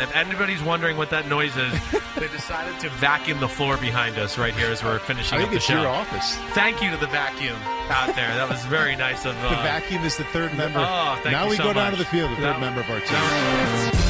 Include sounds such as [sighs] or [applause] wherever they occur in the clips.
If anybody's wondering what that noise is, [laughs] they decided to vacuum the floor behind us right here as we're finishing I up think the it's show. your office. Thank you to the vacuum out there. That was very nice of. Uh, The vacuum is the third member. Oh, thank now you we so go down to the field, the third That- member of our team.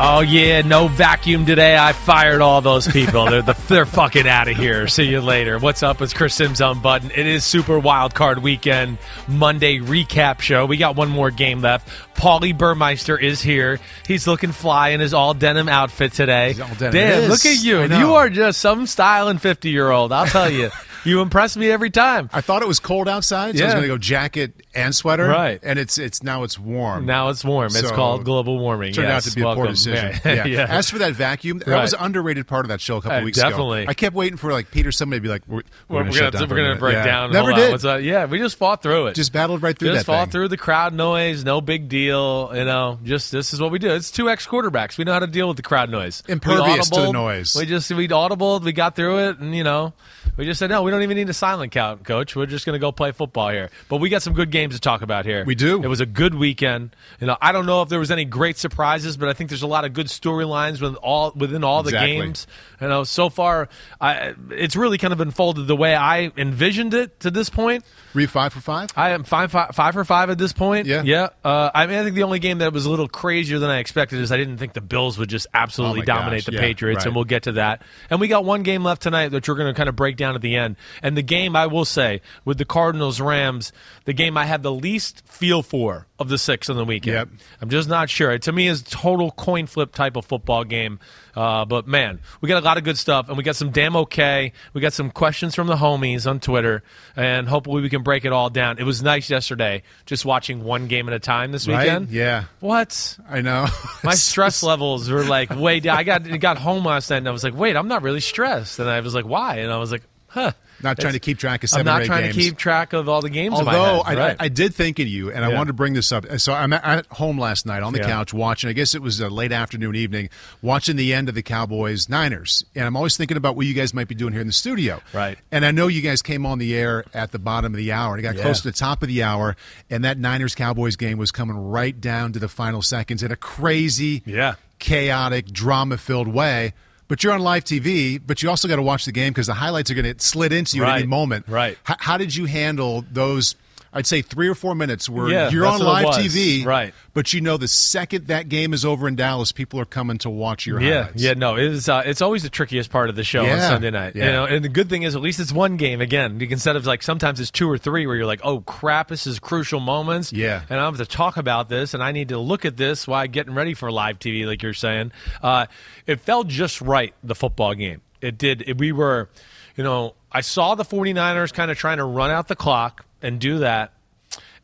Oh yeah, no vacuum today. I fired all those people. They're the, they're fucking out of here. See you later. What's up? It's Chris Simms on button. It is Super Wild Card Weekend Monday recap show. We got one more game left. Paulie Burmeister is here. He's looking fly in his all denim outfit today. He's all denim. Damn, look at you. You are just some styling fifty year old. I'll tell you. [laughs] you impress me every time. I thought it was cold outside, so I was going to go jacket and sweater. Right. and it's it's now it's warm. Now it's warm. It's called global warming. Turned Yes, out to be a poor decision. [laughs] Yeah. Yeah. As for that vacuum, that Right. was an underrated part of that show a couple Uh, weeks definitely. ago. I kept waiting for like Peter somebody to be like, "We're, We're, we're, gonna gonna, we're gonna break Yeah. down. Never did. What's that? Yeah, we just fought through it. Just battled right through just fought thing. through the crowd noise. No big deal. You know, just this is what we do. It's two ex quarterbacks. We know how to deal with the crowd noise. Impervious to the noise. We just we audibled. We got through it, and you know, we just said no. We don't even need a silent count, coach. We're just gonna go play football here. But we got some good games to talk about here. We do. It was a good weekend. You know, I don't know if there was any great surprises, but I think there's a lot of good storylines with all within all the Exactly. games. You know, so far, I, it's really kind of unfolded the way I envisioned it to this point. Were you five for five? I am five, five, five for five at this point. Yeah. yeah. Uh, I mean, I think the only game that was a little crazier than I expected is I didn't think the Bills would just absolutely Oh dominate gosh, the yeah, Patriots, right. and we'll get to that. And we got one game left tonight that we're going to kind of break down at the end. And the game, I will say, with the Cardinals Rams, the game I had the least feel for of the six on the weekend. Yep. I'm just not sure. It, To me, is total coin flip type of football game. Uh, but man, we got a lot of good stuff, and we got some damn okay. We got some questions from the homies on Twitter, and hopefully we can break it all down. It was nice yesterday, just watching one game at a time this Right? weekend. Yeah. What? I know. My [laughs] stress levels were like way down. I got got home last night, and I was like, wait, I'm not really stressed. And I was like, why? And I was like, huh. Not trying to keep track of I'm not trying games. to keep track of all the games. Although. I, Right. I, I did think of you, and I wanted to bring this up. So I'm at, at home last night on the Yeah. couch watching. I guess it was a late afternoon, evening, watching the end of the Cowboys Niners, and I'm always thinking about what you guys might be doing here in the studio. Right. And I know you guys came on the air at the bottom of the hour, and it got Yeah. close to the top of the hour, and that Niners Cowboys game was coming right down to the final seconds in a crazy, Yeah. chaotic, drama-filled way. But you're on live TV, but you also got to watch the game because the highlights are going to slid into you at any moment. Right. H- how did you handle those? I'd say three or four minutes where Yeah, you're on live. TV, Right. But you know the second that game is over in Dallas, people are coming to watch your Yeah, highlights. yeah, no, it's uh, it's always the trickiest part of the show on Sunday night. You know, and the good thing is at least it's one game. Again, instead of like sometimes it's two or three where you're like, oh crap, this is crucial moments. Yeah. and I have to talk about this, and I need to look at this while getting ready for live TV, like you're saying. Uh, it felt just right the football game. It did. It, we were, you know, I saw the 49ers kind of trying to run out the clock and do that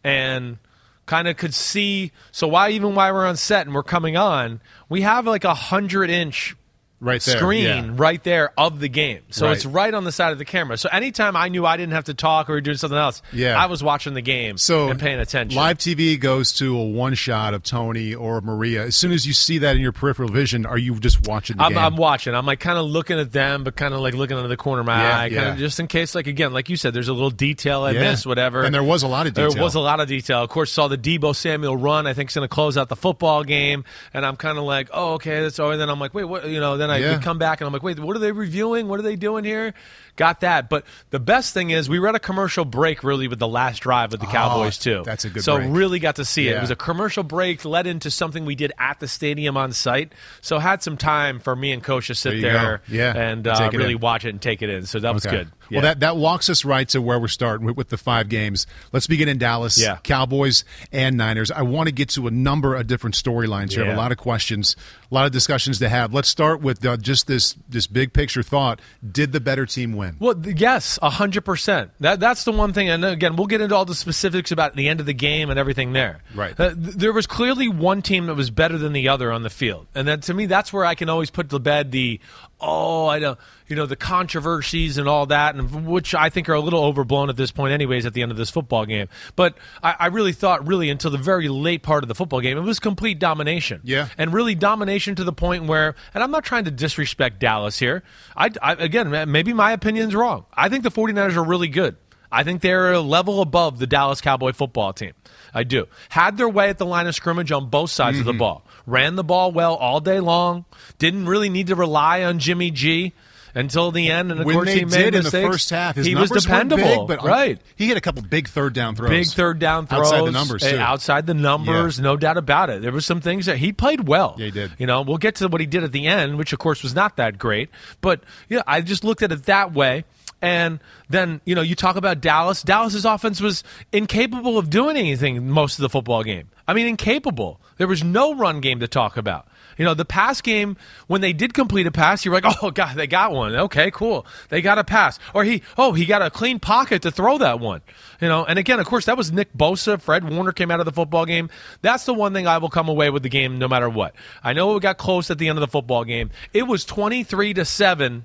and kind of could see. So why even why we're on set and we're coming on, we have like a hundred inch Right there, screen yeah. right there of the game. So Right. it's right on the side of the camera. So anytime I knew I didn't have to talk or doing something else, Yeah. I was watching the game So and paying attention. Live TV goes to a one shot of Tony or Maria. As soon as you see that in your peripheral vision, are you just watching the I'm, game? I'm watching. I'm like kind of looking at them, but kind of like looking into the corner of my Yeah, eye, kind of just in case, like again, like you said, there's a little detail I missed, whatever. And there was a lot of detail. There was a lot of detail. Of course, saw the Deebo Samuel run. I think is going to close out the football game, and I'm kind of like, oh, okay, that's over. And then I'm like, wait, what? You know, then I Yeah. come back and I'm like, wait, what are they reviewing? What are they doing here? Got that. But the best thing is we were at a commercial break really with the last drive of the Cowboys too. Oh, that's a good So break. really got to see it. Yeah. It was a commercial break led into something we did at the stadium on site. So had some time for me and Coach to sit There there. Yeah, and uh, really in. watch it and take it in. So that was Okay. good. Well, that, that walks us right to where we're starting with, with the five games. Let's begin in Dallas. Yeah. Cowboys and Niners. I want to get to a number of different storylines here. I have Yeah. a lot of questions, a lot of discussions to have. Let's start with uh, just this this big picture thought. Did the better team win? Well, th- yes, hundred percent. That that's the one thing. And again, we'll get into all the specifics about the end of the game and everything there. Right. Uh, there was clearly one team that was better than the other on the field, and then to me, that's where I can always put to bed the oh, I know, you know, the controversies and all that, and which I think are a little overblown at this point, anyways. At the end of this football game, but I, I really thought, really until the very late part of the football game, it was complete domination. Yeah. and really domination to the point where, and I'm not trying to disrespect Dallas here. I, I again, maybe my opinion's wrong. I think the 49ers are really good. I think they're a level above the Dallas Cowboy football team. I do. Had their way at the line of scrimmage on both sides Mm-hmm. of the ball. Ran the ball well all day long. Didn't really need to rely on Jimmy G until the end. And of when course, he made in mistakes. the first half, he was dependable. big, but right. he had a couple big third down throws. Big third down throws outside the numbers eh, too. outside the numbers, Yeah. no doubt about it. There were some things that he played well. Yeah, he did. You know, we'll get to what he did at the end, which of course was not that great. But yeah, I just looked at it that way. And then, you know, you talk about Dallas. Dallas's offense was incapable of doing anything most of the football game. I mean, incapable. There was no run game to talk about. You know, the pass game, when they did complete a pass, you're like, [laughs] oh, God, they got one. Okay, cool. They got a pass. Or he, oh, he got a clean pocket to throw that one. You know, and again, of course, that was Nick Bosa. Fred Warner came out of the football game. That's the one thing I will come away with the game no matter what. I know it got close at the end of the football game. It was 23 to 7.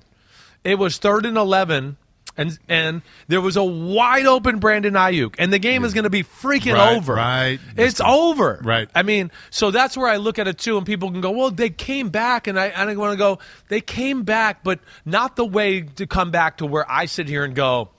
It was third and 11. And, and there was a wide open Brandon Aiyuk, and the game is going to be freaking Right, over. right. It's over. Right. I mean, so that's where I look at it too, and people can go, "Well, they came back," and I, and I want to go, "They came back, but not the way to come back to where I sit here and go."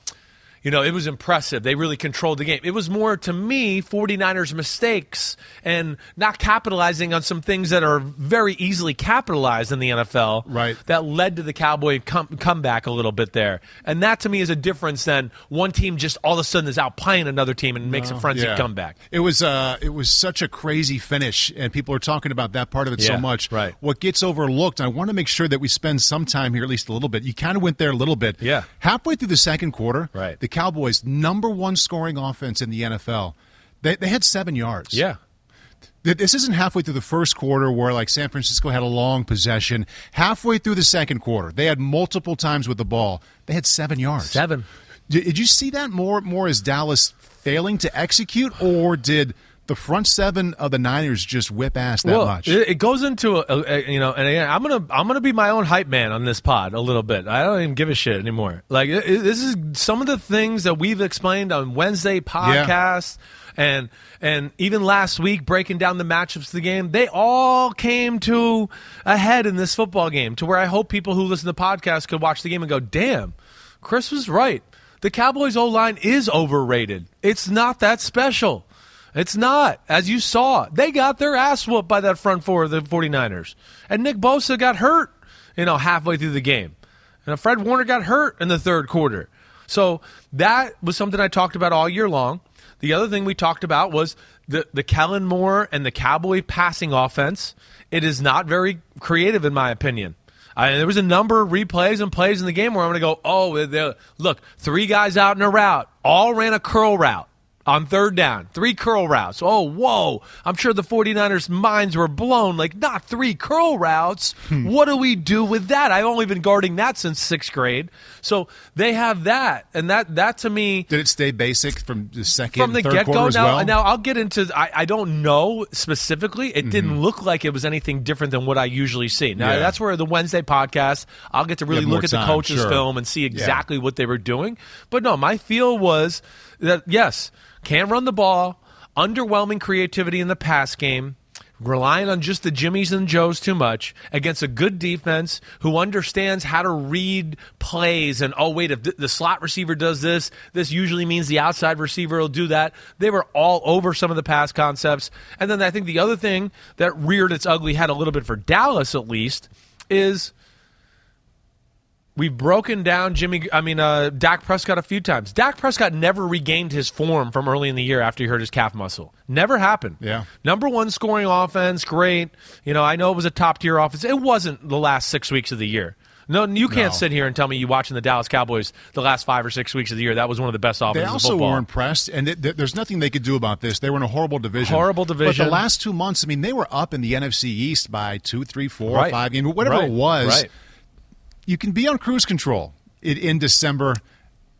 You know, it was impressive. They really controlled the game. It was more to me 49ers mistakes and not capitalizing on some things that are very easily capitalized in the NFL Right. that led to the Cowboy come, comeback a little bit there. And that to me is a difference than one team just all of a sudden is outplaying another team and makes a frenzied Yeah. comeback. It was uh, it was such a crazy finish, and people are talking about that part of it so much. right. What gets overlooked, I want to make sure that we spend some time here, at least a little bit. You kind of went there a little bit. Yeah. Halfway through the second quarter, Right. The Cowboys' number one scoring offense in the NFL. They, they had seven yards. Yeah. This isn't halfway through the first quarter where like San Francisco had a long possession. Halfway through the second quarter, they had multiple times with the ball. They had seven yards. Seven. Did, did you see that more more as Dallas failing to execute, or did the front seven of the Niners just whip ass that well, much? It, goes into a, a, you know, and again, I'm gonna I'm gonna be my own hype man on this pod a little bit. I don't even give a shit anymore. Like it, it- this is some of the things that we've explained on Wednesday podcast. And and even last week, breaking down the matchups of the game, they all came to a head in this football game. To where I hope people who listen to the podcast could watch the game and go, "Damn, Chris was right. The Cowboys' O line is overrated. It's not that special. It's not. As you saw, they got their ass whooped by that front four of the 49ers. And Nick Bosa got hurt, you know, halfway through the game. And Fred Warner got hurt in the third quarter. So that was something I talked about all year long. The other thing we talked about was the, the Kellen Moore and the Cowboy passing offense. It is not very creative, in my opinion. I, there was a number of replays and plays in the game where I'm going to go, oh, look, three guys out in a route, all ran a curl route on third down, three curl routes. Oh, whoa. I'm sure the 49ers' minds were blown. Like, not three curl routes. Hmm. What do we do with that? I've only been guarding that since sixth grade. So they have that. And that, that to me, Did it stay basic from the second, from the get go. Now, well? now I'll get into. I, I don't know specifically. It didn't mm-hmm. look like it was anything different than what I usually see. Now Yeah. that's where the Wednesday podcast. I'll get to really look at the time, coach's sure. film and see exactly what they were doing. But no, my feel was that yes, can run the ball, underwhelming creativity in the pass game. Relying on just the Jimmies and Joes too much against a good defense who understands how to read plays and oh wait if th- the slot receiver does this this usually means the outside receiver will do that. They were all over some of the pass concepts. And then I think the other thing that reared its ugly head a little bit for Dallas at least is We've broken down Jimmy. I mean, uh, Dak Prescott a few times. Dak Prescott never regained his form from early in the year after he hurt his calf muscle. Never happened. Yeah. Number one scoring offense, great. You know, I know it was a top tier offense. It wasn't the last six weeks of the year. No, you can't No. sit here and tell me you watching the Dallas Cowboys the last five or six weeks of the year. That was one of the best They offenses. also of football. were impressed, and th- there's nothing they could do about this. They were in a horrible division. Horrible division. But the last two months, I mean, they were up in the NFC East by two, three, four, Right. five games, whatever Right. it was. Right. You can be on cruise control in, December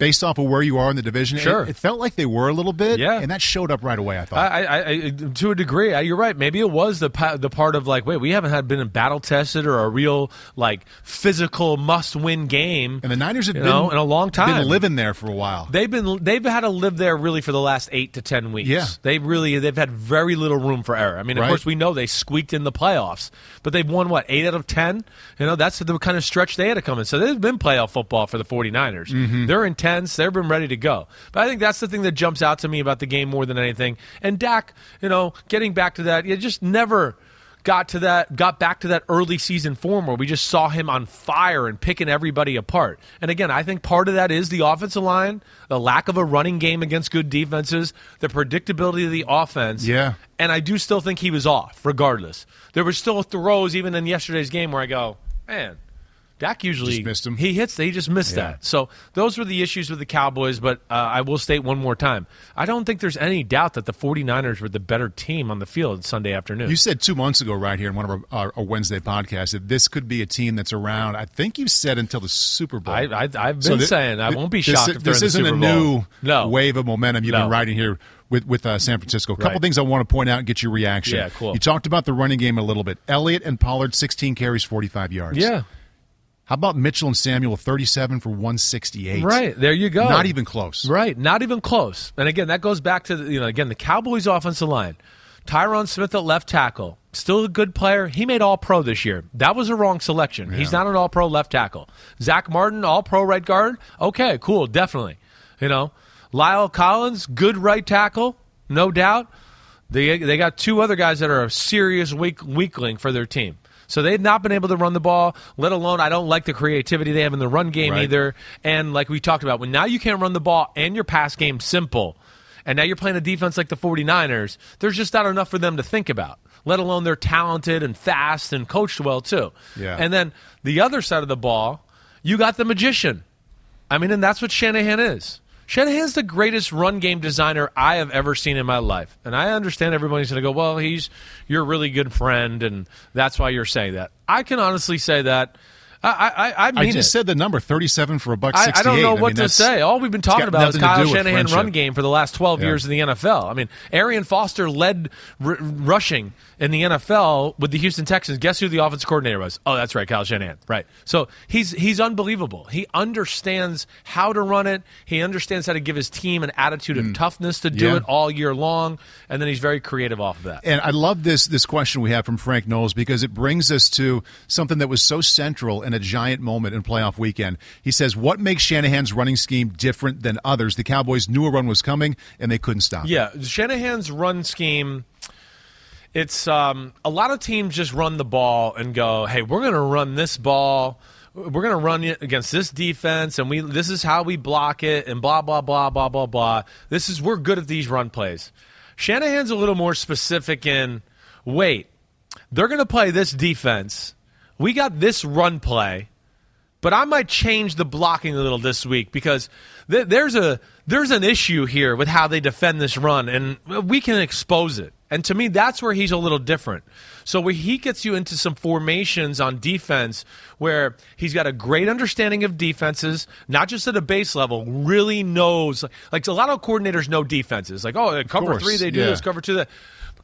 based off of where you are in the division. Sure. It, felt like they were a little bit, Yeah. and that showed up right away, I thought. I, I, I, to a degree, I, you're right. Maybe it was the pa- the part of like, wait, we haven't had been battle tested or a real like physical must win game, and the Niners have been, know, in a long time. been living there for a while. They've been they've had to live there really for the last eight to ten weeks. Yeah. they really they've had very little room for error. I mean, of Right. course, we know they squeaked in the playoffs, but they've won what eight out of ten. You know, that's the kind of stretch they had to come in. So they've been playoff football for the 49ers. Mm-hmm. They're intense. They've been ready to go. But I think that's the thing that jumps out to me about the game more than anything. And Dak, you know, getting back to that, you just never got to that got back to that early season form where we just saw him on fire and picking everybody apart. And again, I think part of that is the offensive line, the lack of a running game against good defenses, the predictability of the offense. Yeah. And I do still think he was off, regardless. There were still throws even in yesterday's game where I go, man, Dak usually Just missed him. He hits. He just missed Yeah. that. So those were the issues with the Cowboys. But uh, I will state one more time: I don't think there's any doubt that the 49ers were the better team on the field Sunday afternoon. You said two months ago, right here in one of our, our, our Wednesday podcasts, that this could be a team that's around. I think you said until the Super Bowl. I, I, I've been So saying I won't be this- shocked if they're this in the isn't Super a Bowl. new no. wave of momentum you've No. been riding here with with uh, San Francisco. A couple Right. things I want to point out and get your reaction. Yeah, cool. You talked about the running game a little bit. Elliott and Pollard, 16 carries, 45 yards. Yeah, How about Mitchell and Samuel, 37 for 168? right there you go. Not even close. Right, not even close. And again, that goes back to the, you know again the Cowboys' offensive line. Tyron Smith at left tackle, still a good player. He made All Pro this year. That was a wrong selection. He's not an All Pro left tackle. Zack Martin, All Pro right guard. Okay, cool, definitely. You know, La'el Collins, good right tackle, no doubt. They they got two other guys that are a serious weak weakling for their team. So they've not been able to run the ball, let alone I don't like the creativity they have in the run game Right. either. And like we talked about, when now you can't run the ball and your pass game simple, and now you're playing a defense like the 49ers, there's just not enough for them to think about. Let alone they're talented and fast and coached well too. Yeah. And then the other side of the ball, you got the magician. I mean, and that's what Shanahan is. Shanahan's the greatest run game designer I have ever seen in my life. And I understand everybody's going to go, well, he's your really good friend, and that's why you're saying that. I can honestly say that. I, I, I mean I just it. said the number 37 for a buck I, 68. I don't know mean, what to say. All we've been talking about is Kyle Shanahan run game for the last 12 Yeah. years in the NFL. I mean, Arian Foster led r- rushing in the NFL with the Houston Texans. Guess who the offensive coordinator was? Oh, that's right, Kyle Shanahan. Right. So he's he's unbelievable. He understands how to run it. He understands how to give his team an attitude of toughness to do Mm. Yeah. it all year long, and then he's very creative off of that. And I love this this question we have from Frank Knowles because it brings us to something that was so central in a giant moment in playoff weekend. He says, "What makes Shanahan's running scheme different than others? The Cowboys knew a run was coming and they couldn't stop." it." Yeah, Shanahan's run scheme. It's um, a lot of teams just run the ball and go, "Hey, we're going to run this ball. We're going to run against this defense, and we this is how we block it, and blah blah blah blah blah blah. This is we're good at these run plays." Shanahan's a little more specific in, wait, they're going to play this defense. We got this run play but I might change the blocking a little this week because th- there's a there's an issue here with how they defend this run, and we can expose it. And to me, that's where he's a little different. So where he gets you into some formations on defense, where he's got a great understanding of defenses, not just at a base level, really knows. Like a lot of coordinators know defenses. Like oh, cover three, they do yeah. this, cover two, that.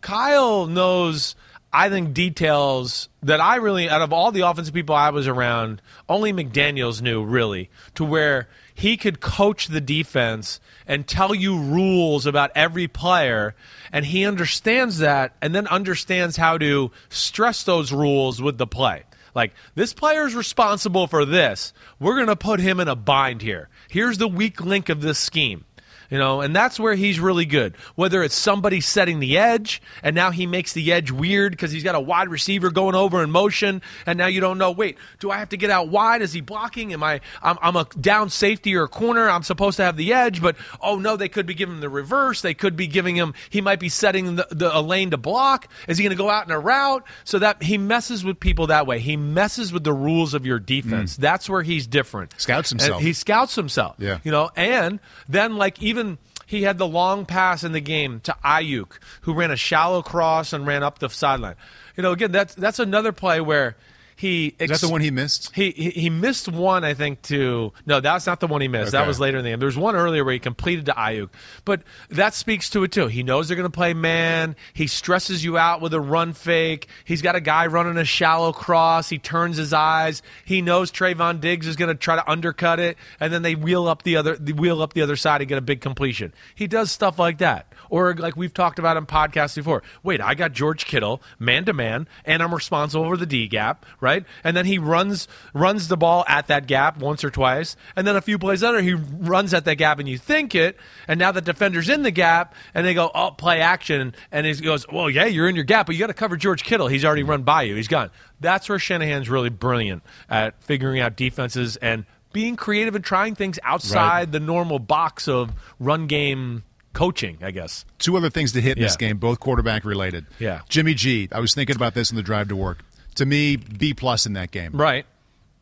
Kyle knows. I think details that I really, out of all the offensive people I was around, only McDaniels knew really to where he could coach the defense and tell you rules about every player, and he understands that, and then understands how to stress those rules with the play. Like this player is responsible for this. We're going to put him in a bind here. Here's the weak link of this scheme. You know, and that's where he's really good. Whether it's somebody setting the edge, and now he makes the edge weird because he's got a wide receiver going over in motion, and now you don't know. Wait, do I have to get out wide? Is he blocking? Am I? I'm, I'm a down safety or a corner. I'm supposed to have the edge, but oh no, they could be giving him the reverse. They could be giving him. He might be setting the, the a lane to block. Is he going to go out in a route? So that he messes with people that way. He messes with the rules of your defense. Hmm. That's where he's different. Scouts And himself. he scouts himself. Yeah. You know, and then like even he had the long pass in the game to Aiyuk, who ran a shallow cross and ran up the sideline. You know, again, that's that's another play where he Is that the one he missed? he, he he missed one, I think. To no, that's not the one he missed. That was later in the game. There was one earlier where he completed to Aiyuk, but that speaks to it too. He knows they're going to play man. He stresses you out with a run fake. He's got a guy running a shallow cross. He turns his eyes. He knows Trevon Diggs is going to try to undercut it, and then they wheel up the other wheel up the other side and get a big completion. He does stuff like that. Or like we've talked about in podcasts before. Wait, I got George Kittle man to man, and I'm responsible for the D gap, right? And then he runs runs the ball at that gap once or twice, and then a few plays later he runs at that gap, and you think it, and now the defender's in the gap, and they go, oh, play action, and he goes, well, yeah, you're in your gap, but you got to cover George Kittle. He's already run by you. He's gone. That's where Shanahan's really brilliant at figuring out defenses and being creative and trying things outside the normal box of run game coaching, I guess. Two other things to hit in this game, both quarterback related. Yeah. Jimmy G. I was thinking about this in the drive to work. To me, B plus in that game. Right.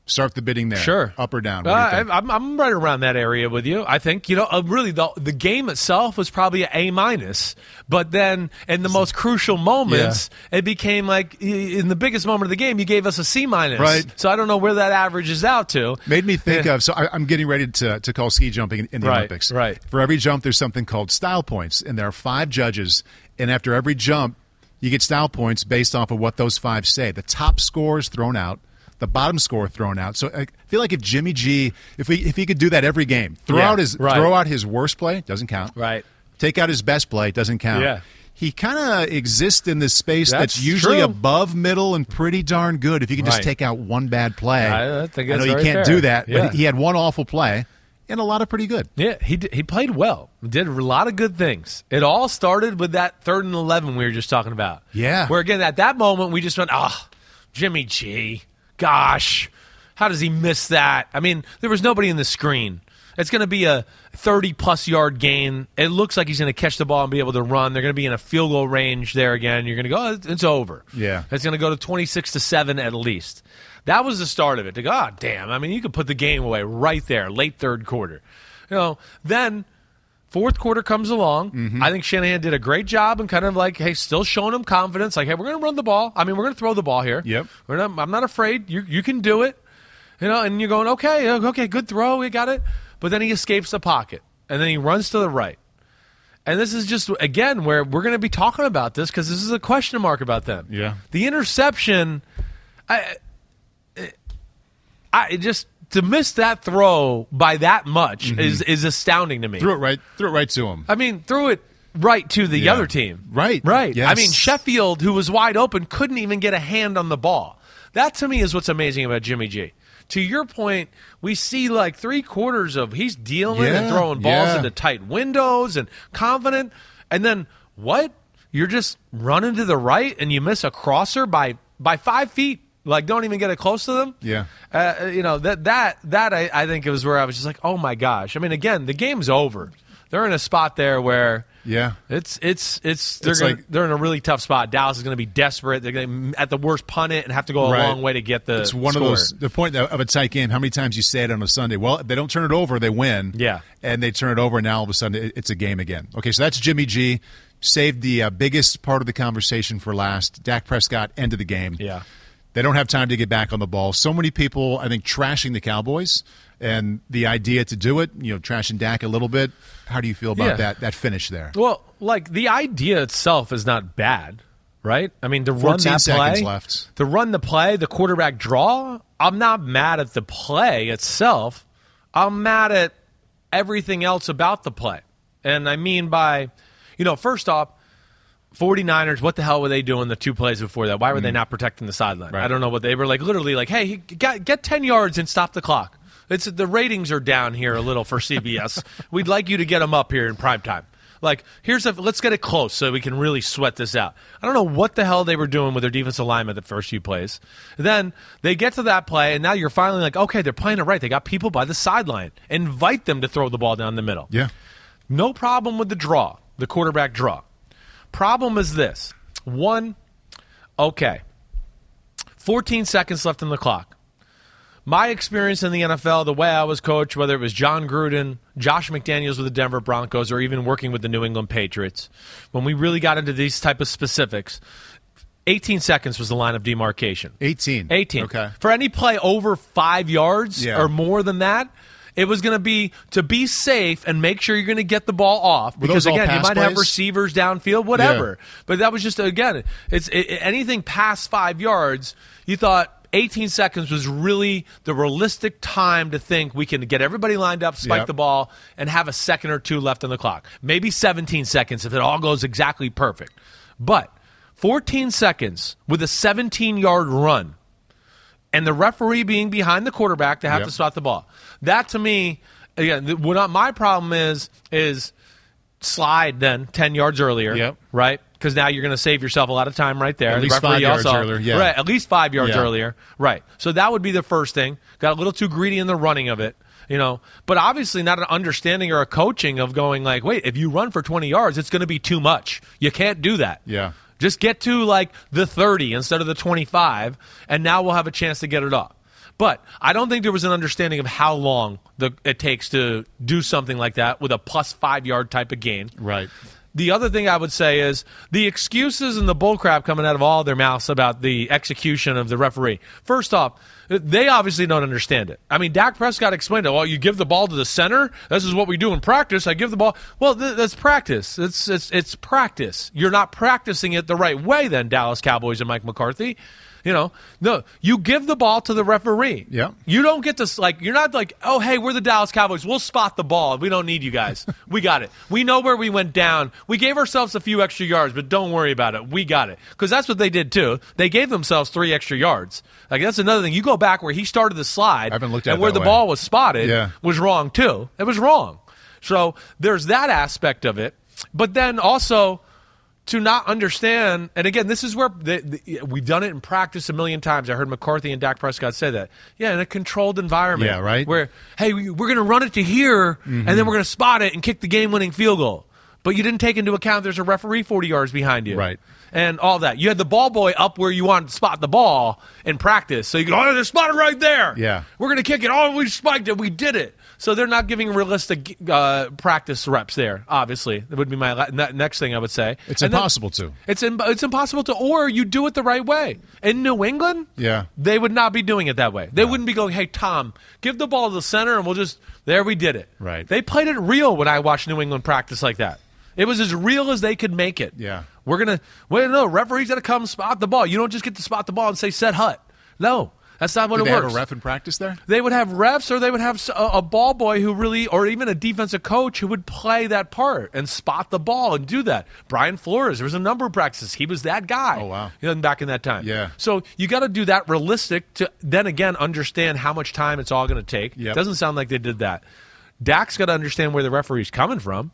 Start the bidding there. Sure. Up or down. Uh, do? I'm, I'm right around that area with you. I think you know uh, really the the game itself was probably an A minus, but then in the most crucial moments, it became like in the biggest moment of the game, you gave us a C minus. Right. So I don't know where that averages out to. Made me think of so I, I'm getting ready to to call ski jumping in, in the Right, Olympics. right. For every jump, there's something called style points, and there are five judges, and after every jump, you get style points based off of what those five say. The top score is thrown out. The bottom score thrown out. So I feel like if Jimmy G, if we if he could do that every game, throw Yeah, out his right. throw out his worst play doesn't count. Right. Take out his best play doesn't count. Yeah. He kind of exists in this space that's, That's usually true. above middle and pretty darn good. If you can just Right. take out one bad play, I- I think know you can't fair. do that, Yeah. but he had one awful play and a lot of pretty good. Yeah, he did, he played well. Did a lot of good things. It all started with that third and eleven we were just talking about. Yeah. Where again at that moment we just went, ah, Jimmy G. Gosh, how does he miss that? I mean, there was nobody in the screen. It's going to be a 30 plus yard gain. It looks like he's going to catch the ball and be able to run. They're going to be in a field goal range there again. You're going to go, "Oh, it's over. Yeah. It's going to go to 26 to 7 at least. That was the start of it. To go, oh, damn. I mean, you could put the game away right there, late third quarter. You know, then fourth quarter comes along. Mm-hmm. I think Shanahan did a great job and kind of like, hey, still showing him confidence. Like, hey, we're going to run the ball. I mean, we're going to throw the ball here. Yep. We're not, I'm not afraid. You, you can do it. You know, and you're going, okay, okay, good throw. We got it. But then he escapes the pocket and then he runs to the right. And this is just again where we're going to be talking about this because this is a question mark about them. Yeah. the interception. I, I just to miss that throw by that much mm-hmm. is is astounding to me. Threw it right, threw it right to him. I mean, threw it right to the Yeah. other team. Right. Right. Yes. I mean, Sheffield, who was wide open, couldn't even get a hand on the ball. That to me is what's amazing about Jimmy G. To your point, we see like three quarters of he's dealing Yeah, and throwing balls yeah. into tight windows and confident. And then what? You're just running to the right and you miss a crosser by by five feet. Like don't even get it close to them. Yeah. Uh, you know that that that I, I think it was where I was just like, oh my gosh. I mean, again, the game's over. They're in a spot there where Yeah. it's it's it's they're It's gonna, like- they're in a really tough spot. Dallas is going to be desperate. They're going to at the worst punt it and have to go a Right. long way to get the. It's one score. of those. The point of a tight game. How many times you say it on a Sunday? Well, if they don't turn it over, they win. Yeah. and they turn it over, and now all of a sudden it's a game again. Okay, so that's Jimmy G. Saved the uh, biggest part of the conversation for last. Dak Prescott ended the game. Yeah. They don't have time to get back on the ball. So many people, I think, trashing the Cowboys and the idea to do it. You know, trashing Dak a little bit. How do you feel about Yeah. that that finish there? Well, like the idea itself is not bad, right? I mean, to run that play, left. to run the play, the quarterback draw. I'm not mad at the play itself. I'm mad at everything else about the play, and I mean by, you know, first off. 49ers, what the hell were they doing the two plays before that? Why were they not protecting the sideline? Mm. Right. I don't know what they were like. Literally, like, hey, get, get 10 yards and stop the clock. It's the ratings are down here a little for CBS. [laughs] We'd like you to get them up here in prime time. Like, here's a let's get it close so we can really sweat this out. I don't know what the hell they were doing with their defense alignment the first few plays. Then they get to that play, and now you're finally like, okay, they're playing it right. They got people by the sideline. Invite them to throw the ball down the middle. Yeah. No problem with the draw, the quarterback draw. Problem is this one, okay, 14 seconds left in the clock. My experience in the NFL, the way I was coached, whether it was Jon Gruden, Josh McDaniels with the Denver Broncos, or even working with the New England Patriots, when we really got into these type of specifics, 18 seconds was the line of demarcation. 18. 18. Okay. For any play over five yards Yeah. or more than that, it was going to be to be safe and make sure you're going to get the ball off Were because again you might have receivers downfield, whatever. But that was just again, it's it, anything past five yards. You thought 18 seconds was really the realistic time to think we can get everybody lined up, spike Yep. the ball, and have a second or two left on the clock. Maybe 17 seconds if it all goes exactly perfect. But 14 seconds with a 17 yard run and the referee being behind the quarterback to have Yep. to spot the ball. That to me, again, what my problem is is slide then 10 yards earlier, Yep. right? Because now you're going to save yourself a lot of time right there. At The least five yards also- earlier, yeah. Right, at least five yards Yeah. earlier. Right. So that would be the first thing. Got a little too greedy in the running of it. You know, but obviously not an understanding or a coaching of going like, wait, if you run for 20 yards, it's going to be too much. You can't do that. Yeah. Just get to like the 30 instead of the 25, and now we'll have a chance to get it off. But I don't think there was an understanding of how long the, it takes to do something like that with a plus five yard type of gain. Right. The other thing I would say is the excuses and the bullcrap coming out of all their mouths about the execution of the referee. First off, they obviously don't understand it. I mean, Dak Prescott explained it. Well, you give the ball to the center. This is what we do in practice. I give the ball. Well, th- that's practice. It's it's it's practice. You're not practicing it the right way. Then Dallas Cowboys and Mike McCarthy. You know, no, you give the ball to the referee. Yeah. You don't get to like you're not like, "Oh, hey, we're the Dallas Cowboys. We'll spot the ball. We don't need you guys. [laughs] we got it. We know where we went down. We gave ourselves a few extra yards, but don't worry about it. We got it." Cuz that's what they did too. They gave themselves 3 extra yards. Like that's another thing. You go back where he started the slide I haven't looked at and where the way. ball was spotted Yeah. was wrong too. It was wrong. So, there's that aspect of it. But then also to not understand, and again, this is where the, the, we've done it in practice a million times. I heard McCarthy and Dak Prescott say that. Yeah, in a controlled environment. Yeah, right. Where, hey, we- we're going to run it to here, and then mm-hmm. we're going to spot it and kick the game winning field goal. But you didn't take into account there's a referee 40 yards behind you. Right. And all that. You had the ball boy up where you wanted to spot the ball in practice. So you go, oh, they spotted right there. Yeah. We're going to kick it. Oh, we spiked it. We did it. So they're not giving realistic uh, practice reps there. Obviously, that would be my la- ne- next thing I would say. It's And then- impossible to. It's it's impossible to, or you do it the right way. In New England, Yeah. they would not be doing it that way. They wouldn't be going, "Hey Tom, give the ball to the center, and we'll just there we did it." Right. They played it real when I watched New England practice like that. It was as real as they could make it. Yeah. We're gonna wait. No, referees got to come spot the ball. You don't just get to spot the ball and say set hut. No, that's not what Did it they have a ref in practice there? they would have refs or they would have a ball boy who really or even a defensive coach who would play that part and spot the ball and do that brian flores there was a number of practices he was that guy Oh, wow. you know, back in that time Yeah. so you got to do that realistic to then again understand how much time it's all going to take Yep. doesn't sound like they did that Dak's got to understand where the referee's coming from.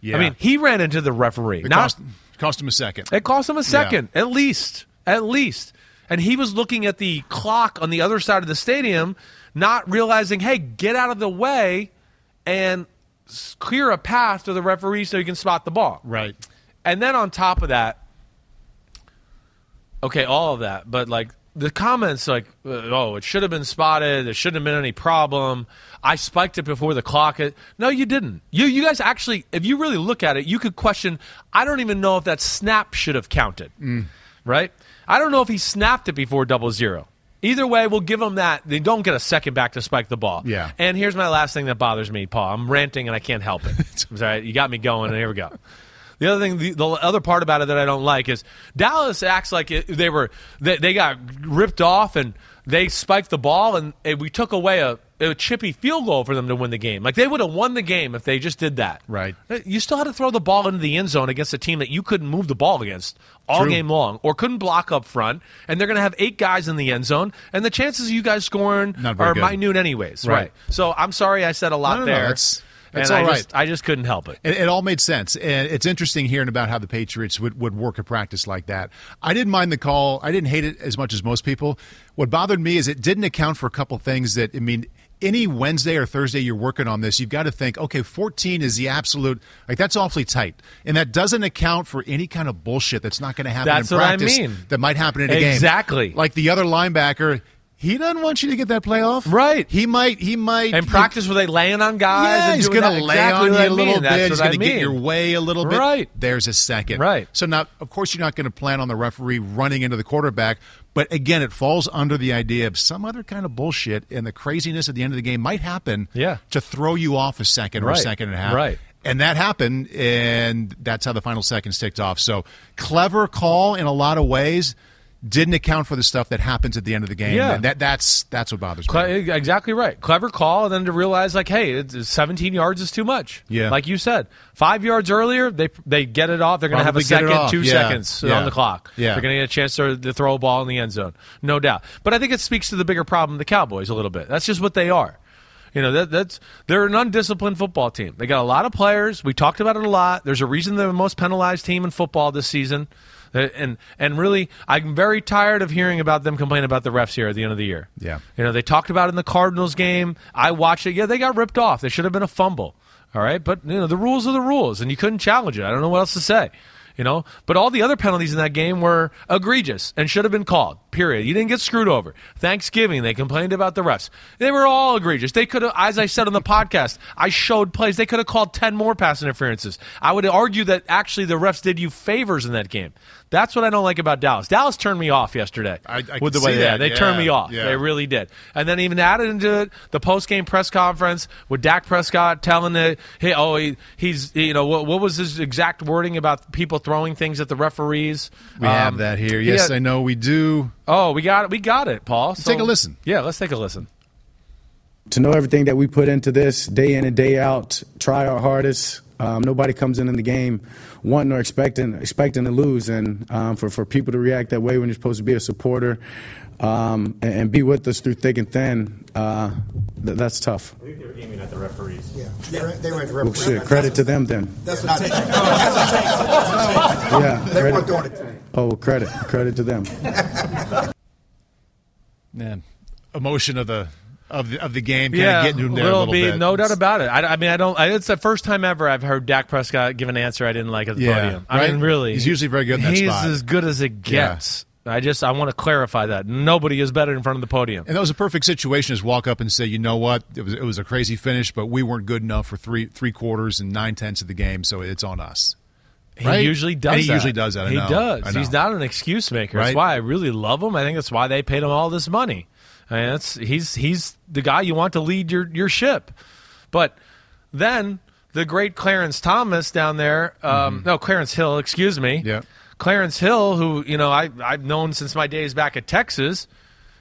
Yeah. I mean, he ran into the referee. It Not, cost, cost him a second. it cost him a second, at least. At least. And he was looking at the clock on the other side of the stadium, not realizing, hey, get out of the way and clear a path to the referee so he can spot the ball. Right. And then on top of that, okay, all of that, but like the comments, like, uh, oh, it should have been spotted. There shouldn't have been any problem. I spiked it before the clock. No, you didn't. You, you guys actually, if you really look at it, you could question. I don't even know if that snap should have counted. Right? I don't know if he snapped it before double zero. Either way, we'll give them that. They don't get a second back to spike the ball. Yeah. And here's my last thing that bothers me, Paul. I'm ranting and I can't help it. [laughs] I'm sorry. You got me going, and here we go. The other thing, the, the other part about it that I don't like is Dallas acts like it, they were they, they got ripped off, and they spiked the ball and, and we took away a, a chippy field goal for them to win the game. Like they would have won the game if they just did that. Right. Uh, you still had to throw the ball into the end zone against a team that you couldn't move the ball against all True. game long or couldn't block up front. And they're going to have eight guys in the end zone. And the chances of you guys scoring are good. minute anyways. Right. Right. So I'm sorry I said a lot No, no, no, there. that's- that's and all I right. Just, I just couldn't help it. It, it all made sense, and it's interesting hearing about how the Patriots would, would work a practice like that. I didn't mind the call. I didn't hate it as much as most people. What bothered me is it didn't account for a couple things that I mean. Any Wednesday or Thursday you're working on this, you've got to think, okay, 14 is the absolute, like that's awfully tight, and that doesn't account for any kind of bullshit that's not going to happen That's in what I practice mean. that might happen in a game. Exactly. Like the other linebacker, he doesn't want you to get that play off, Right. He might, he might, And practice were they laying on guys? yeah, and he's going to lay Exactly on you a little mean. Bit. He's going to get your way a little bit. Right. There's a second. Right. So now, of course, you're not going to plan on the referee running into the quarterback. But again, it falls under the idea of some other kind of bullshit, and the craziness at the end of the game might happen Yeah. to throw you off a second or a second and a half. Right. And that happened, and that's how the final seconds ticked off. So clever call in a lot of ways. Didn't account for the stuff that happens at the end of the game. Yeah. And that that's that's what bothers me. Exactly right. Clever call, and then to realize like, hey, it's, 17 yards is too much. Yeah. like you said, five yards earlier, they they get it off. They're going to have a Probably get it second, two Yeah. seconds Yeah. on the clock. Yeah. they're going to get a chance to, to throw a ball in the end zone, no doubt. But I think it speaks to the bigger problem, the Cowboys, a little bit. That's just what they are. You know, that, that's they're an undisciplined football team. They got a lot of players. We talked about it a lot. There's a reason they're the most penalized team in football this season. Uh, And and really, I'm very tired of hearing about them complain about the refs here at the end of the year. Yeah. You know, they talked about it in the Cardinals game. I watched it. Yeah, they got ripped off. They should have been a fumble. All right, but you know the rules are the rules, and you couldn't challenge it. I don't know what else to say. You know, but all the other penalties in that game were egregious and should have been called. Period. You didn't get screwed over. Thanksgiving, they complained about the refs. They were all egregious. They could have, as I said on the podcast, I showed plays. They could have called ten more pass interferences. I would argue that actually the refs did you favors in that game. That's what I don't like about Dallas. Dallas turned me off yesterday I- I with the way see they that. they turned me off. yeah. They really did. And then even added into it the post game press conference with Dak Prescott telling it, hey, oh, he, he's, you know, what, what was his exact wording about people throwing things at the referees? We have Um, that here. Yes, yeah. I know we do. Oh, we got it. We got it, Paul. So- take a listen. Yeah, let's take a listen. to know everything that we put into this day in and day out, try our hardest. Um, nobody comes in in the game wanting or expecting expecting to lose, and um, for for people to react that way when you're supposed to be a supporter um, and, and be with us through thick and thin, uh, th- that's tough. I think they were aiming at the referees. Yeah, they were, they were at Well, referee. shit, credit to them then. That's not. That's a Yeah, They weren't doing it. Oh, well, credit, credit to them. Man, emotion of the of the, of the game, kind yeah, of getting him there a little little bit, no doubt about it. I, I mean, I don't. I, it's the first time ever I've heard Dak Prescott give an answer I didn't like at the Yeah, podium. I right? mean, really, He's usually very good in that He's spot. as good as it Yeah. gets. I just I want to clarify that nobody is better in front of the podium. And that was a perfect situation. Is walk up and say, you know what, it was it was a crazy finish, but we weren't good enough for three three quarters and nine tenths of the game, so it's on us. He Right? usually does. And he that. usually does that, I he know. does. He's not an excuse maker. That's why I really love him. I think that's why they paid him all this money. I mean, that's he's he's the guy you want to lead your your ship. But then the great Clarence Thomas down there, um, no Clarence Hill, excuse me. Mm-hmm. Yeah. Clarence Hill, who you know I I've known since my days back at Texas.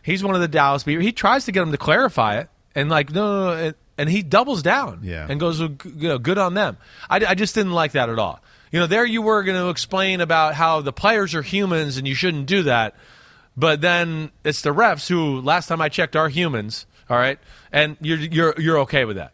He's one of the Dallas. He tries to get him to clarify it, and like no, no, no, and- and he doubles down Yeah. and goes, you know, good on them. I, I just didn't like that at all. You know, there you were going to explain about how the players are humans and you shouldn't do that, but then it's the refs who, last time I checked, are humans. All right, and you're you're you're okay with that.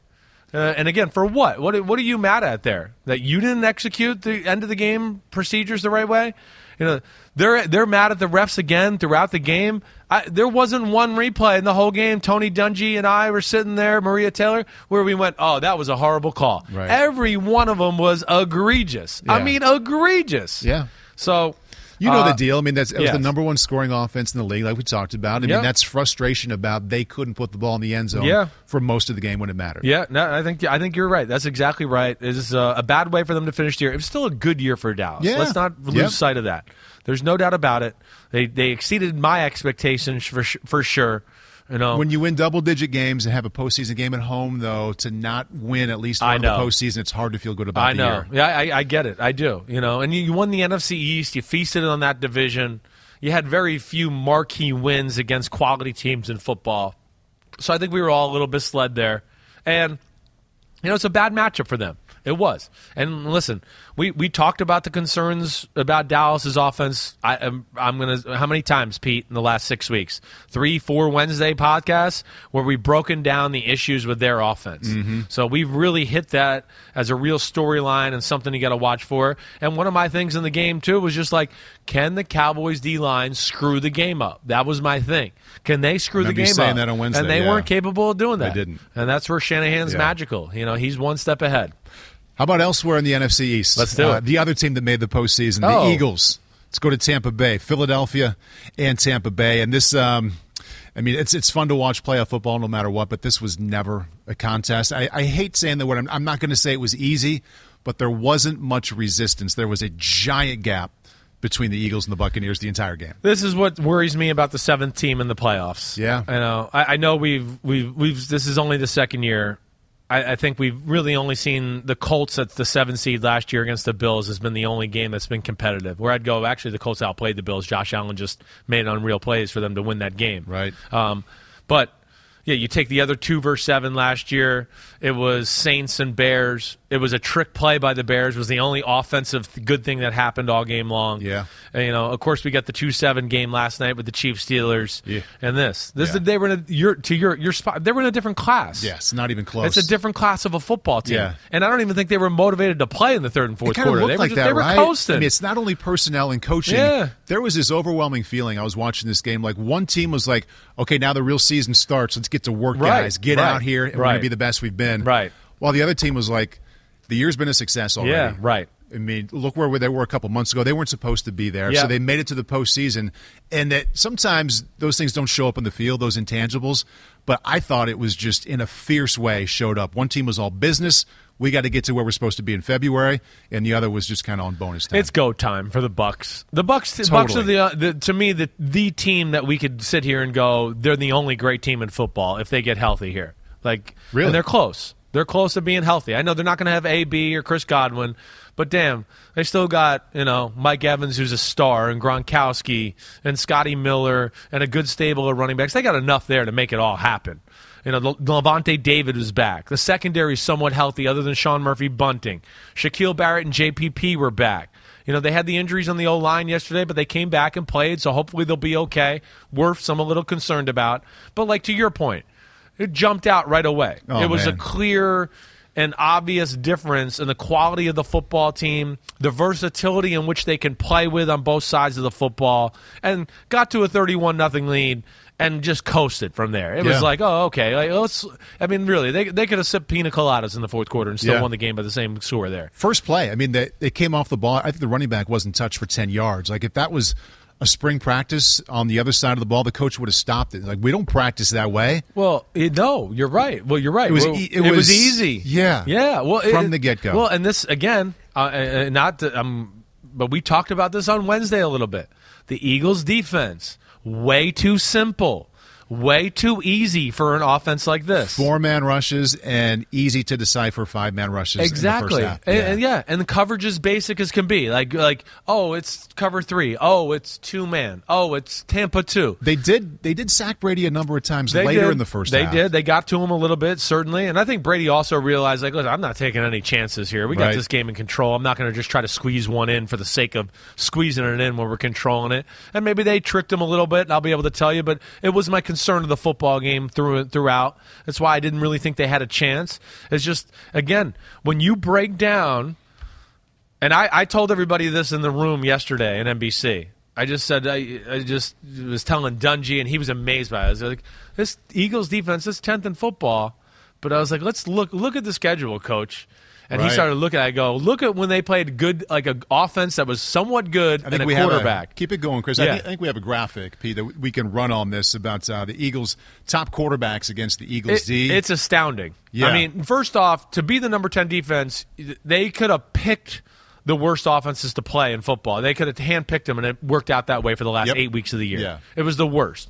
Uh, and again, for what? What what are you mad at there? That you didn't execute the end of the game procedures the right way? You know, they're they're mad at the refs again throughout the game. I, there wasn't one replay in the whole game. Tony Dungy and I were sitting there, Maria Taylor, where we went, "Oh, that was a horrible call." Right. Every one of them was egregious. I mean, egregious. Yeah. So You know uh, the deal. I mean, that's, that was the number one scoring offense in the league, like we talked about. I Yeah. mean, that's frustration about they couldn't put the ball in the end zone Yeah. for most of the game when it mattered. Yeah, no, I think I think you're right. That's exactly right. It is a, a bad way for them to finish the year. It was still a good year for Dallas. Yeah. Let's not lose Yep. sight of that. There's no doubt about it. They they exceeded my expectations for for sure. You know, When you win double digit games and have a postseason game at home, though, to not win at least I one of the postseason, it's hard to feel good about I the know. year. Yeah, I, I get it. I do. You know, and you, you won the NFC East. You feasted on that division. you had very few marquee wins against quality teams in football. So I think we were all a little misled there. And, you know, it's a bad matchup for them. It was. And listen, we, we talked about the concerns about Dallas's offense. I, am I'm going to, how many times, Pete, in the last six weeks? Three, four Wednesday podcasts where we've broken down the issues with their offense. Mm-hmm. So we've really hit that as a real storyline and something you got to watch for. And one of my things in the game, too, was just like, can the Cowboys D line screw the game up? That was my thing. Can they screw the game saying up? that on Wednesday, And they yeah. weren't capable of doing that. They didn't. And that's where Shanahan's Yeah. magical. You know, he's one step ahead. How about elsewhere in the NFC East? Let's do Uh, it. The other team that made the postseason, Oh. the Eagles. Let's go to Tampa Bay, Philadelphia, and Tampa Bay. And this, um, I mean, it's it's fun to watch playoff football no matter what, but this was never a contest. I, I hate saying the word. I'm, I'm not going to say it was easy, but there wasn't much resistance. There was a giant gap between the Eagles and the Buccaneers the entire game. This is what worries me about the seventh team in the playoffs. Yeah. I know. I, I know we've we've we've. This is only the second year. I, I think we've really only seen the Colts at the seven seed last year against the Bills has been the only game that's been competitive. Where I'd go, actually, the Colts outplayed the Bills. Josh Allen just made unreal plays for them to win that game. Right. Um, but yeah, you take the other two versus seven last year. It was Saints and Bears. It was a trick play by the Bears. Was the only offensive good thing that happened all game long. Yeah. And, you know, of course, we got the two seven game last night with the Chiefs Steelers. Yeah. And this, this Yeah. they were in a your to your your spot. They were in a different class. Yes, not even close. It's a different class of a football team. Yeah. And I don't even think they were motivated to play in the third and fourth quarter. they like were just, that, they were right? coasting. I mean, it's not only personnel and coaching. Yeah. There was this overwhelming feeling. I was watching this game. Like one team was like, "Okay, now the real season starts. Let's get to work, Right, guys. Get right, out here, and we're going to be the best we've been." Right. While the other team was like, "The year's been a success already." Yeah, right. I mean, look where they were a couple months ago. They weren't supposed to be there, Yeah. so they made it to the postseason. And that sometimes those things don't show up in the field, those intangibles. But I thought it was just in a fierce way showed up. One team was all business. We got to get to where we're supposed to be in February, and the other was just kind of on bonus time. It's go time for the Bucks. The Bucks, the Bucks are the, uh, the to me the the team that we could sit here and go. They're the only great team in football if they get healthy here. Like, Really? and they're close. They're close to being healthy. I know they're not going to have AB or Chris Godwin, but damn, they still got you know Mike Evans, who's a star, and Gronkowski and Scotty Miller, and a good stable of running backs. They got enough there to make it all happen. You know, Le- Lavonte David was back. The secondary is somewhat healthy, other than Sean Murphy bunting. Shaquil Barrett and JPP were back. You know, they had the injuries on the O line yesterday, but they came back and played, so hopefully they'll be okay. Wirfs, I'm a little concerned about. But, like, to your point, it jumped out right away. Oh, it was a clear and obvious difference in the quality of the football team, the versatility in which they can play with on both sides of the football, and got to a 31 nothing lead and just coasted from there. It Yeah. was like, oh, okay. Like, let's. I mean, really, they, they could have sipped pina coladas in the fourth quarter and still Yeah. won the game by the same score there. First play. I mean, they, they came off the ball. I think the running back wasn't touched for 10 yards. Like, if that was a spring practice on the other side of the ball, the coach would have stopped it. Like, we don't practice that way. Well, no, you're right. Well, you're right. It was Well, e- it, it was, was- easy. yeah. yeah. Well, From it- the get-go. Well, and this again, uh, uh, not to, um, but we talked about this on Wednesday a little bit. The Eagles' defense way too simple, way too easy for an offense like this. Four man rushes and easy to decipher five man rushes. Exactly. In the first half. And, and yeah, and the coverage is basic as can be. Like like oh, it's cover 3. Oh, it's two man. Oh, it's Tampa 2. They did. They did sack Brady a number of times They later did. in the first They half. did. They got to him a little bit, certainly. And I think Brady also realized, like, look, I'm not taking any chances here. We got Right. this game in control. I'm not going to just try to squeeze one in for the sake of squeezing it in when we're controlling it. And maybe they tricked him a little bit, and I'll be able to tell you. But it was my concern of the football game through throughout. That's why I didn't really think they had a chance. It's just, again, when you break down and I, I told everybody this in the room yesterday in NBC. I just said I, I just was telling Dungy, and he was amazed by it. I was like, "This Eagles defense is tenth in football," but I was like, "Let's look look at the schedule, coach." And he started looking. at it. I go, "Look at when they played good, like an offense that was somewhat good, I think and a we quarterback." have a, keep it going, Chris. I, think, I think we have a graphic, Pete, that we can run on this about uh, the Eagles' top quarterbacks against the Eagles It- D. It's astounding. Yeah. I mean, first off, to be the number 10 defense, they could have picked the worst offenses to play in football. They could have handpicked them, and it worked out that way for the last Yep. eight weeks of the year. Yeah. It was the worst.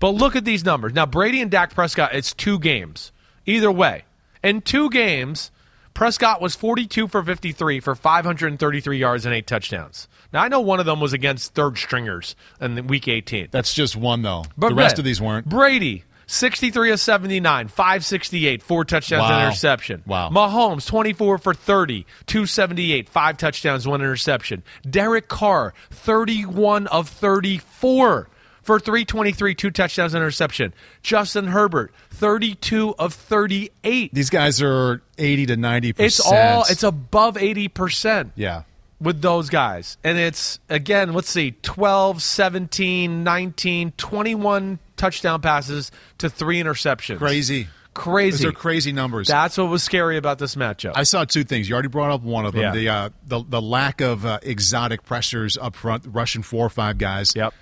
But look at these numbers. Now, Brady and Dak Prescott, it's two games. Either way. In two games, Prescott was 42 for 53 for 533 yards and eight touchdowns. Now I know one of them was against third stringers in week 18. That's just one though. But the rest of these weren't. Brady, 63 of 79, 568, four touchdowns, Wow. and interception. Wow. Mahomes, 24 for 30, 278, five touchdowns, one interception. Derek Carr, 31 of 34 for 323, two touchdowns, and interception. Justin Herbert, 32 of 38. These guys are eighty to ninety percent. It's all, it's above 80% yeah. with those guys. And it's, again, let's see, 12, 17, 19, 21 touchdown passes to three interceptions. Crazy. Crazy. Those are crazy numbers. That's what was scary about this matchup. I saw two things. You already brought up one of them. Yeah. The, uh, the the lack of uh, exotic pressures up front, rushing four or five guys. Yep.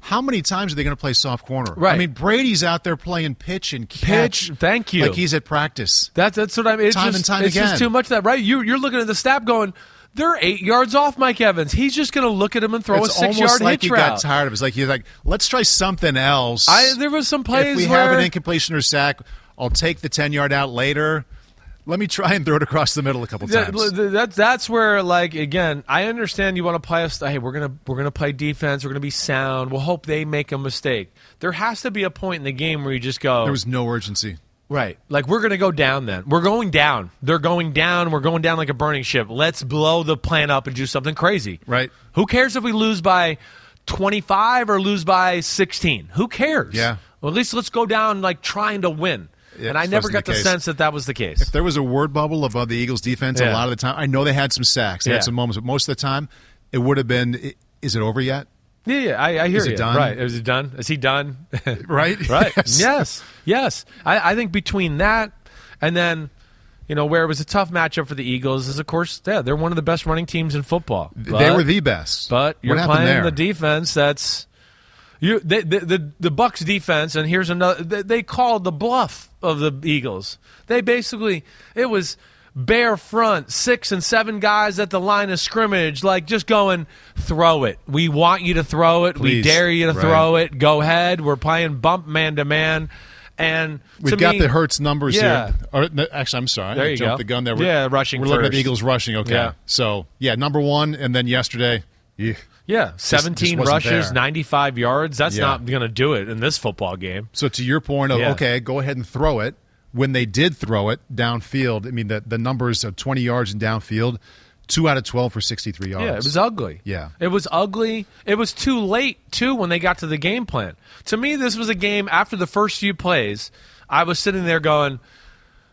How many times are they going to play soft corner? Right. I mean, Brady's out there playing pitch and catch. Pitch, thank you. Like he's at practice. that's that's what I mean. It's Time just, and time it's again. just too much of that, right? You you're looking at the snap going, they're eight yards off Mike Evans. He's just going to look at him and throw it's a six almost yard like hitch you route. got tired of it. It's like you're like, let's try something else. I there was some plays if we where have an incompletion or sack, I'll take the ten yard out later. Let me try and throw it across the middle a couple times. th- that's that's where like again, I understand you want to play us. Hey, we're gonna we're gonna play defense. We're gonna be sound. We'll hope they make a mistake. There has to be a point in the game where you just go. There was no urgency. Right. Like we're going to go down then. We're going down. They're going down. We're going down like a burning ship. Let's blow the plan up and do something crazy. Right. Who cares if we lose by 25 or lose by 16? Who cares? Yeah. Well, at least let's go down like trying to win. Yeah, and I never got the the sense that that was the case. If there was a word bubble above the Eagles' defense a lot of the time. I know they had some sacks, they Yeah. had some moments, but most of the time, it would have been. Is it over yet? yeah, yeah, I, I hear Is it you. done? Right. Is it done? Is he done? [laughs] Right, [laughs] right. Yes. Yes. Yes. I, I think between that and then, you know, where it was a tough matchup for the Eagles is, of course, yeah, they're one of the best running teams in football. they were the best. But you're playing there? the defense that's you. They, the, the the Bucks defense, and here's another. They, they called the bluff of the Eagles. They basically it was bare front, six and seven guys at the line of scrimmage, like just going throw it. We want you to throw it. We dare you to Right. throw it. Go ahead. We're playing bump man to man. And We've got me- the Hertz numbers Yeah. here. Or, no, actually, I'm sorry. There I you jumped go. the gun there. Yeah, rushing We're looking at the. Eagles rushing. Okay. Yeah. So, yeah, number one, and then yesterday, yeah. Yeah, 17 wasn't rushes, there. 95 yards. That's Yeah. not going to do it in this football game. So to your point of Yeah. okay, go ahead and throw it. When they did throw it downfield, I mean the the numbers of 20 yards and downfield, two out of 12 for 63 yards. Yeah, it was ugly. Yeah. It was ugly. It was too late, too, when they got to the game plan. To me, this was a game after the first few plays. I was sitting there going,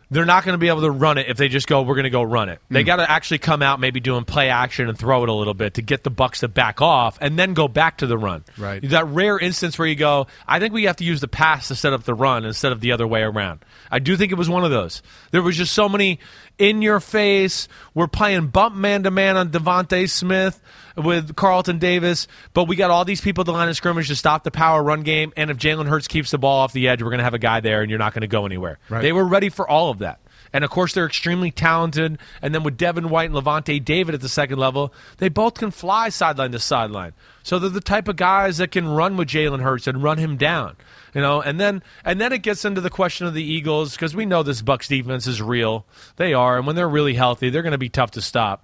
they're not going to be able to run it if they just go, we're going to go run it. They mm. got to actually come out, maybe doing play action and throw it a little bit to get the Bucks to back off and then go back to the run. Right. That rare instance where you go, I think we have to use the pass to set up the run instead of the other way around. I do think it was one of those. There was just so many in your face. We're playing bump man to man on DeVonta Smith with Carlton Davis, but we got all these people at the line of scrimmage to stop the power run game. And if Jalen Hurts keeps the ball off the edge, we're going to have a guy there, and you're not going to go anywhere. Right. They were ready for all of that. And of course, they're extremely talented. And then with Devin White and Lavonte David at the second level, they both can fly sideline to sideline. So they're the type of guys that can run with Jalen Hurts and run him down. You know, and then and then it gets into the question of the Eagles because we know this Bucks defense is real. They are, and when they're really healthy, they're going to be tough to stop.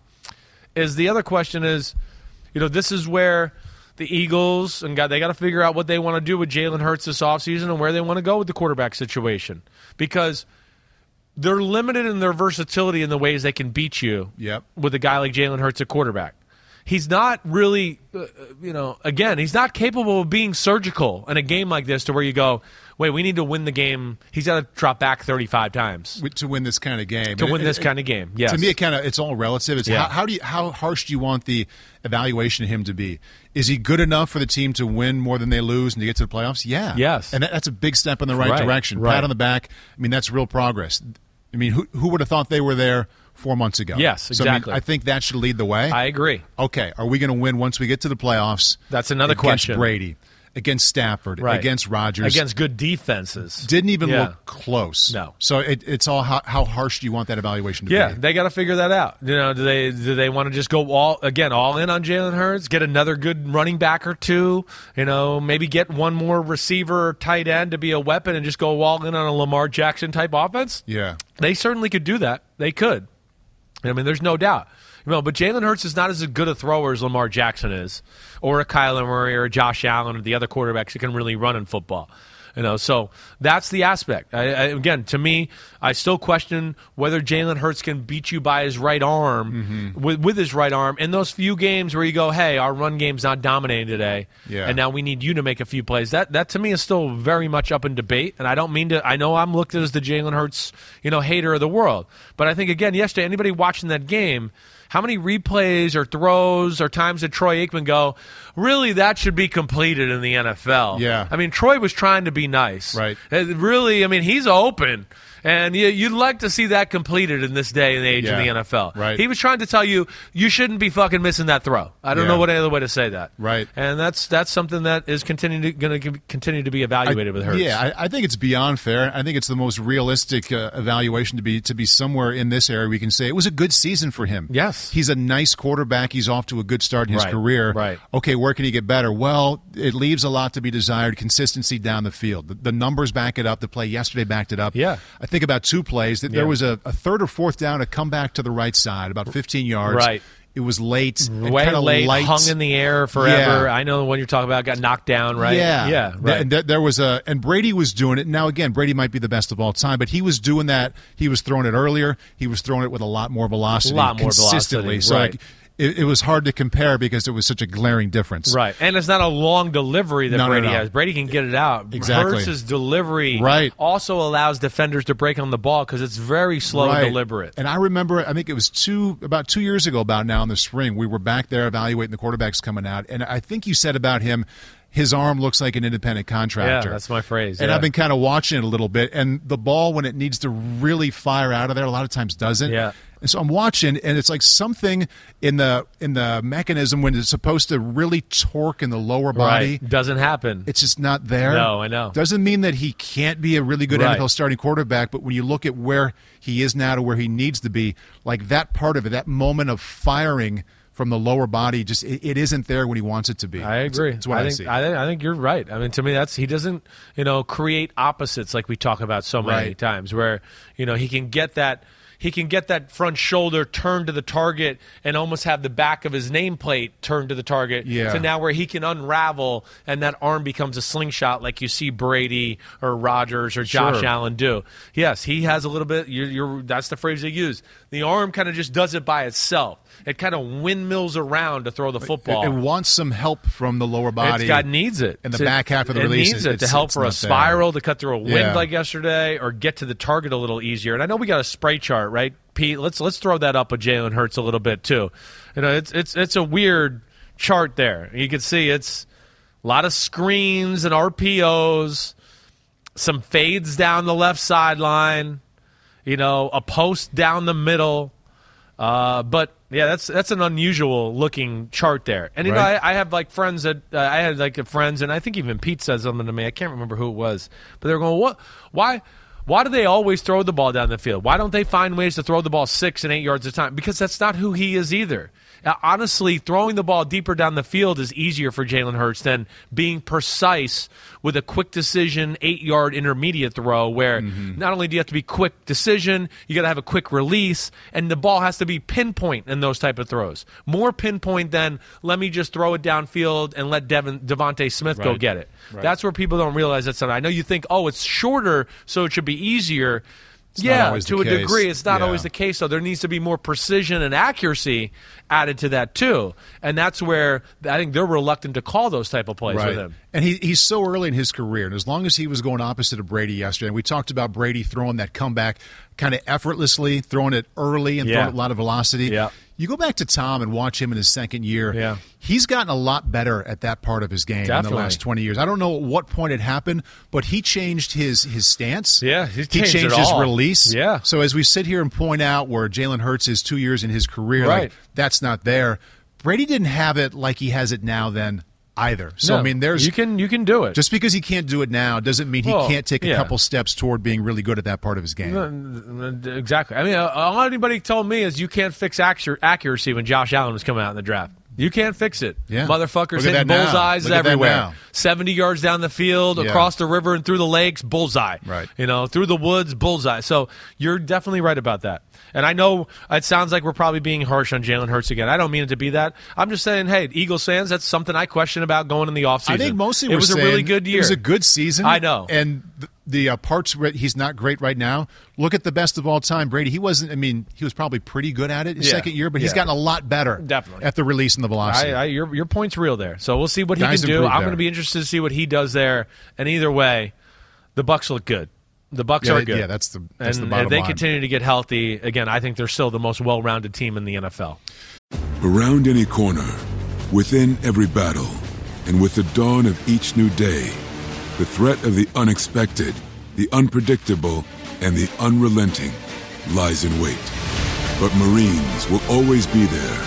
Is the other question is, you know, this is where the Eagles and got they got to figure out what they want to do with Jalen Hurts this offseason and where they want to go with the quarterback situation because they're limited in their versatility in the ways they can beat you Yep. with a guy like Jalen Hurts at quarterback. He's not really, uh, you know, again, he's not capable of being surgical in a game like this to where you go, wait, we need to win the game. He's got to drop back 35 times to win this kind of game. to And win it- this it- kind of game. Yes. To me, it kind of it's all relative. It's Yeah. how, how do you how harsh do you want the evaluation of him to be? Is he good enough for the team to win more than they lose and to get to the playoffs? Yeah. Yes. And that, that's a big step in the right, Right, direction. right. Pat on the back. I mean, that's real progress. I mean, who who would have thought they were there four months ago? Yes, So, I, mean, exactly. I think that should lead the way. I agree. okay, are we going to win once we get to the playoffs? That's another question. Brady, against Stafford, Right. against Rodgers, Against good defenses. didn't even Yeah. look close. No. So it, it's all how, how harsh do you want that evaluation to Yeah, be? Yeah, they got to figure that out. You know, do they do they want to just go all again all in on Jalen Hurts, get another good running back or two? You know, maybe get one more receiver or tight end to be a weapon and just go all in on a Lamar Jackson type offense. Yeah. They certainly could do that. They could. I mean, there's no doubt. You know, but Jalen Hurts is not as good a thrower as Lamar Jackson is, or a Kyler Murray or a Josh Allen or the other quarterbacks that can really run in football. You know, so that's the aspect. I, I, again, to me, I still question whether Jalen Hurts can beat you by his right arm Mm-hmm. with, with his right arm in those few games where you go, "Hey, our run game's not dominating today, Yeah. and now we need you to make a few plays." That that to me is still very much up in debate, and I don't mean to. I know I'm looked at as the Jalen Hurts, you know, hater of the world, but I think again, yesterday, anybody watching that game. How many replays or throws or times did Troy Aikman go, really, that should be completed in the NFL? Yeah. I mean, Troy was trying to be nice. Right. Uh, Really, I mean, he's open. And you, you'd like to see that completed in this day and age Yeah. in the NFL. Right. He was trying to tell you you shouldn't be fucking missing that throw. I don't Yeah. know what other way to say that. Right. And that's that's something that is continuing going to continue to be evaluated with Hurts. Yeah, I, I think it's beyond fair. I think it's the most realistic uh, evaluation to be to be somewhere in this area. We can say it was a good season for him. Yes. he's a nice quarterback. He's off to a good start in his Right, career. right. Okay, where can he get better? Well, it leaves a lot to be desired. Consistency down the field. The, the numbers back it up. The play yesterday backed it up. Yeah. I think about two plays that there was a, a third or fourth down, a comeback to the right side, about 15 yards. Right. It was late. Way late, light. hung in the air forever. Yeah. I know the one you're talking about got knocked down, right? Yeah, Yeah. Right. and th- there was a, and Brady was doing it. Now again, Brady might be the best of all time, but he was doing that. He was throwing it earlier. He was throwing it with a lot more velocity, A lot more consistently. velocity, So right. like, it, it was hard to compare because it was such a glaring difference. Right, and it's not a long delivery that No, no, Brady no. has. Brady can get it out. Exactly. Hurts' delivery Right. also allows defenders to break on the ball because it's very slow Right. and deliberate. And I remember, I think it was two about two years ago, about now in the spring, we were back there evaluating the quarterbacks coming out, and I think you said about him. His arm looks like an independent contractor. Yeah, that's my phrase, And yeah. I've been kind of watching it a little bit, and the ball when it needs to really fire out of there, a lot of times doesn't. Yeah. And so I'm watching, and it's like something in the in the mechanism when it's supposed to really torque in the lower body. Right, doesn't happen. It's just not there. No, I know. Doesn't mean that he can't be a really good Right. NFL starting quarterback, but when you look at where he is now to where he needs to be, like that part of it, that moment of firing from the lower body, just it, it isn't there when he wants it to be. I agree. That's what I, think, see. I, think- I think you're right. I mean, to me, that's he doesn't, you know, create opposites like we talk about so many Right. times, where you know he can get that. He can get that front shoulder turned to the target and almost have the back of his nameplate turned to the target. Yeah. To now where he can unravel and that arm becomes a slingshot like you see Brady or Rodgers or Josh Sure. Allen do. Yes, he has a little bit. You're, you're, that's the phrase they use. The arm kind of just does it by itself. It kind of windmills around to throw the football. It, it wants some help from the lower body. It's got needs it. And the back half of the it release, needs it to help for a not there. spiral to cut through a wind Yeah. like yesterday, or get to the target a little easier. And I know we got a spray chart, right, Pete? Let's let's throw that up with Jalen Hurts a little bit too. You know, it's it's it's a weird chart there. You can see it's a lot of screens and RPOs, some fades down the left sideline, you know, a post down the middle. Uh, but yeah, that's that's an unusual looking chart there. And you know, I, I have like friends that uh, I had like friends, and I think even Pete said something to me. I can't remember who it was, but they're going, "What? Why? Why do they always throw the ball down the field? Why don't they find ways to throw the ball six and eight yards at a time? Because that's not who he is either." Uh, honestly, throwing the ball deeper down the field is easier for Jalen Hurts than being precise with a quick decision, eight yard intermediate throw, where not only do you have to be quick decision, you got to have a quick release, and the ball has to be pinpoint in those type of throws. More pinpoint than let me just throw it downfield and let Devin DeVonta Smith go get it. That's where people don't realize that. I know you think, oh, it's shorter, so it should be easier. Not yeah, to a case. degree, it's not Yeah. always the case. So there needs to be more precision and accuracy added to that too, and that's where I think they're reluctant to call those type of plays with him. And he, he's so early in his career, and as long as he was going opposite of Brady yesterday, and we talked about Brady throwing that comeback kind of effortlessly, throwing it early and Yeah. throwing a lot of velocity. Yeah. You go back to Tom and watch him in his second year. Yeah. He's gotten a lot better at that part of his game in the last 20 years. I don't know at what point it happened, but he changed his his stance. Yeah, he changed it changed his all. release. Yeah. So as we sit here and point out where Jalen Hurts is two years in his career, Right. like, that's not there. Brady didn't have it like he has it now then either. So No, I mean there's you can you can do it. just because he can't do it now doesn't mean he Well, can't take a yeah. couple steps toward being really good at that part of his game. Exactly. I mean, uh, all anybody told me is you can't fix accuracy when Josh Allen was coming out in the draft. You can't fix it. Yeah. Motherfuckers hitting bullseyes Look at that everywhere. 70 yards down the field, Yeah. across the river and through the lakes, bullseye. Right. You know, through the woods, bullseye. So you're definitely right about that. And I know it sounds like we're probably being harsh on Jalen Hurts again. I don't mean it to be that. I'm just saying, hey, Eagles fans, that's something I question about going in the offseason. I think mostly it was a really good year. It was a good season. I know. And the uh, parts where he's not great right now. Look at the best of all time, Brady. He wasn't. I mean, he was probably pretty good at it his Yeah. second year, but he's Yeah. gotten a lot better. Definitely. at the release and the velocity. I, I, your your point's real there. So we'll see what he can do. improved I'm going to be interested to see what he does there. And either way, the Bucks look good. The Bucks Yeah, are good. yeah, that's the- that's and the bottom if they line. continue to get healthy, again, I think they're still the most well-rounded team in the NFL. Around any corner, within every battle, and with the dawn of each new day, the threat of the unexpected, the unpredictable, and the unrelenting lies in wait. But Marines will always be there.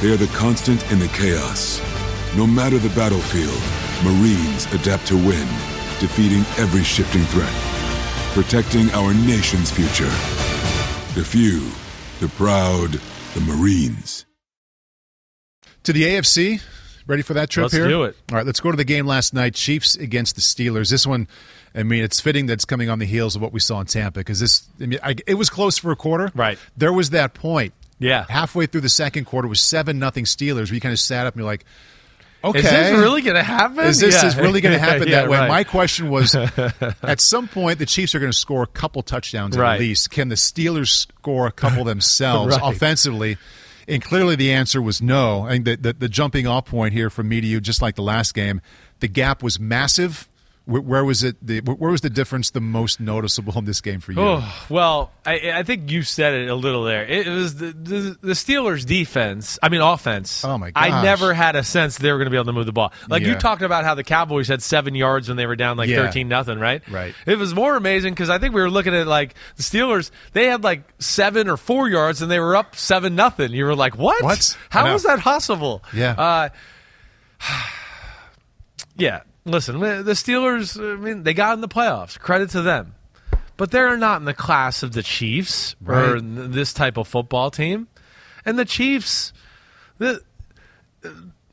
They are the constant in the chaos. No matter the battlefield, Marines adapt to win, defeating every shifting threat, protecting our nation's future. The few, the proud, the Marines. to the AFC. Ready for that trip here? Let's do it. All right, let's go to the game last night. Chiefs against the Steelers. This one, I mean, it's fitting that's coming on the heels of what we saw in Tampa because this, I mean, I, it was close for a quarter. Right. There was that point. Yeah. Halfway through the second quarter was seven nothing Steelers. We kind of sat up and you're like, okay, Is this really going to happen? Is this Yeah. is really going [laughs] to happen Yeah, that way? right. My question was, [laughs] at some point, the Chiefs are going to score a couple touchdowns at least. Can the Steelers score a couple [laughs] themselves Right. offensively? And clearly, the answer was no. I think the, the, the jumping off point here from me to you, just like the last game, the gap was massive. Where, where was it? The, where was the difference the most noticeable in this game for you? Oh, well, I, I think you said it a little there. It was the, the, the Steelers' defense. I mean, offense. Oh, my god. I never had a sense they were going to be able to move the ball. Like you Yeah. talked about how the Cowboys had seven yards when they were down like Yeah. thirteen nothing, right? Right. It was more amazing because I think we were looking at like the Steelers. They had like seven or four yards and they were up seven nothing. You were like, what? What? How was that possible? Yeah. Uh, [sighs] yeah. Listen, the Steelers. I mean, they got in the playoffs. Credit to them, but they're not in the class of the Chiefs or Right. th- this type of football team. And the Chiefs, the,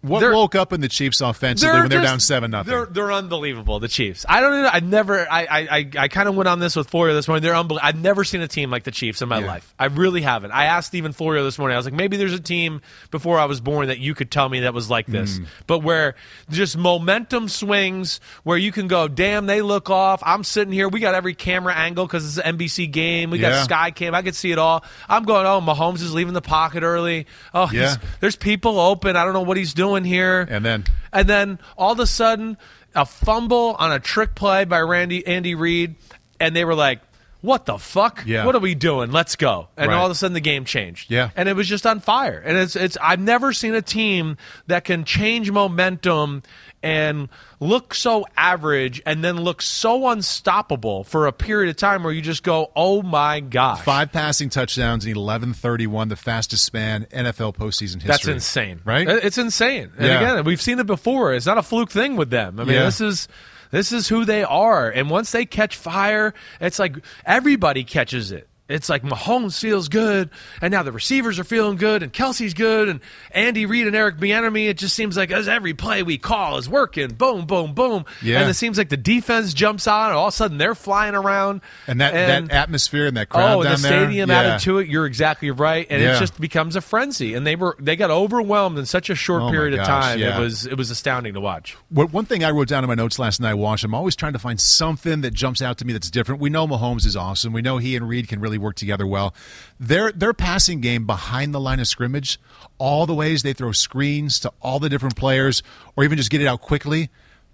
what they're- woke up in the Chiefs offensively when they're just- down seven nothing? They're they're unbelievable. The Chiefs. I don't. Even, I never. I I I, kind of went on this with Florio this morning. They're unbelievable. I've never seen a team like the Chiefs in my Yeah. life. I really haven't. I asked Stephen Florio this morning. I was like, maybe there's a team before I was born that you could tell me that was like this, Mm. but where just momentum swings, where you can go, damn, they look off. I'm sitting here. We got every camera angle because it's an NBC game. We Yeah. got Sky Cam. I could see it all. I'm going. Oh, Mahomes is leaving the pocket early. Oh, Yeah. there's people open. I don't know what he's doing here. And then- And then all of a sudden, a fumble on a trick play by Randy Andy Reid, and they were like, "What the fuck? Yeah. What are we doing? Let's go!" And Right. all of a sudden, the game changed. Yeah. and it was just on fire. And it's it's I've never seen a team that can change momentum and look so average and then look so unstoppable for a period of time where you just go, "Oh my gosh!" Five passing touchdowns in eleven thirty one, the fastest span NFL postseason history. That's insane, right? It's insane. And Yeah. again, we've seen it before. It's not a fluke thing with them. I mean, Yeah. this is this is who they are. And once they catch fire, it's like everybody catches it. It's like Mahomes feels good, and now the receivers are feeling good, and Kelce's good, and Andy Reid and Eric Bieniemy. It just seems like as every play we call is working. Boom, boom, boom. Yeah. And it seems like the defense jumps on, and all of a sudden they're flying around. and that, And- that atmosphere and that crowd Oh, down the there. stadium yeah. added to it. You're exactly right, and Yeah. it just becomes a frenzy. And they were they got overwhelmed in such a short Oh, period of time. yeah. It was it was astounding to watch. What, one thing I wrote down in my notes last night, Wash, I'm always trying to find something that jumps out to me that's different. We know Mahomes is awesome. We know he and Reid can really work together well. Their their passing game behind the line of scrimmage, all the ways they throw screens to all the different players, or even just get it out quickly.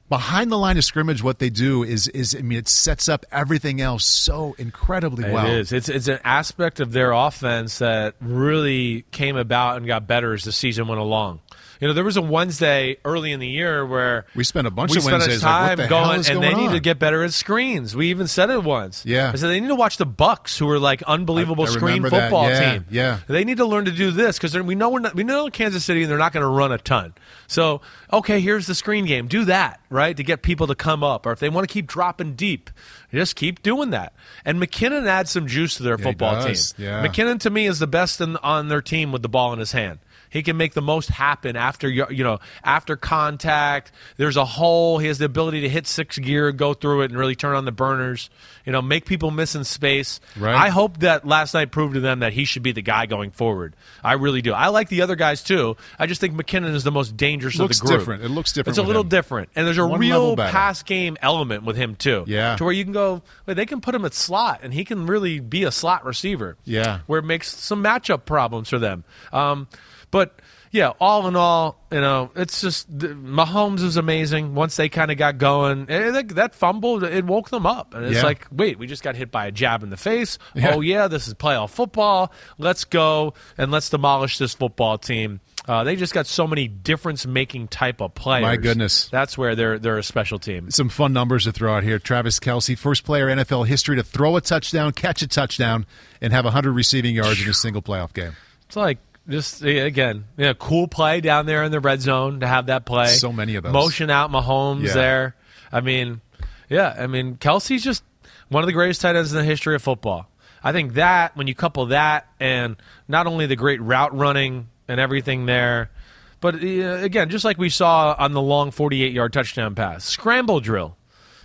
Behind the line of scrimmage, what they do is is I mean it sets up everything else so incredibly well. It is. It's it's an aspect of their offense that really came about and got better as the season went along. You know, there was a Wednesday early in the year where We spent a bunch we of spent Wednesdays time like, going, hell is and going they need to get better at screens. We even said it once. Yeah. I said they need to watch the Bucks, who are like unbelievable I- I screen football Yeah, team. yeah. they need to learn to do this because we know we're not, we know Kansas City and they're not going to run a ton. So okay, here's the screen game. Do that right to get people to come up, or if they want to keep dropping deep, just keep doing that. And McKinnon adds some juice to their Yeah, football team. Yeah. McKinnon to me is the best in, on their team with the ball in his hand. He can make the most happen after you you know after contact. There's a hole. He has the ability to hit six gear, go through it, and really turn on the burners. You know, make people miss in space. Right. I hope that last night proved to them that he should be the guy going forward. I really do. I like the other guys too. I just think McKinnon is the most dangerous Looks of the group. different. It looks different It's a little him. different, and there's a One real pass game element with him too. Yeah. to where you can go. They can put him at slot, and he can really be a slot receiver. Yeah. where it makes some matchup problems for them. Um, but yeah, all in all, you know, it's just Mahomes is amazing. Once they kind of got going, eh, that, that fumble it woke them up, and it's Yeah. like, wait, we just got hit by a jab in the face. Yeah. Oh yeah, this is playoff football. Let's go and let's demolish this football team. Uh, they just got so many difference-making type of players. My goodness. that's where they're they're a special team. Some fun numbers to throw out here. Travis Kelce, first player in NFL history to throw a touchdown, catch a touchdown, and have 100 receiving yards in a single playoff game. It's like just again, yeah, cool play down there in the red zone to have that play. So many of those. motion out Mahomes Yeah. there. I mean, yeah, I mean Kelce's just one of the greatest tight ends in the history of football. I think that when you couple that and not only the great route running and everything there, but uh, again, just like we saw on the long 48 yard touchdown pass, scramble drill.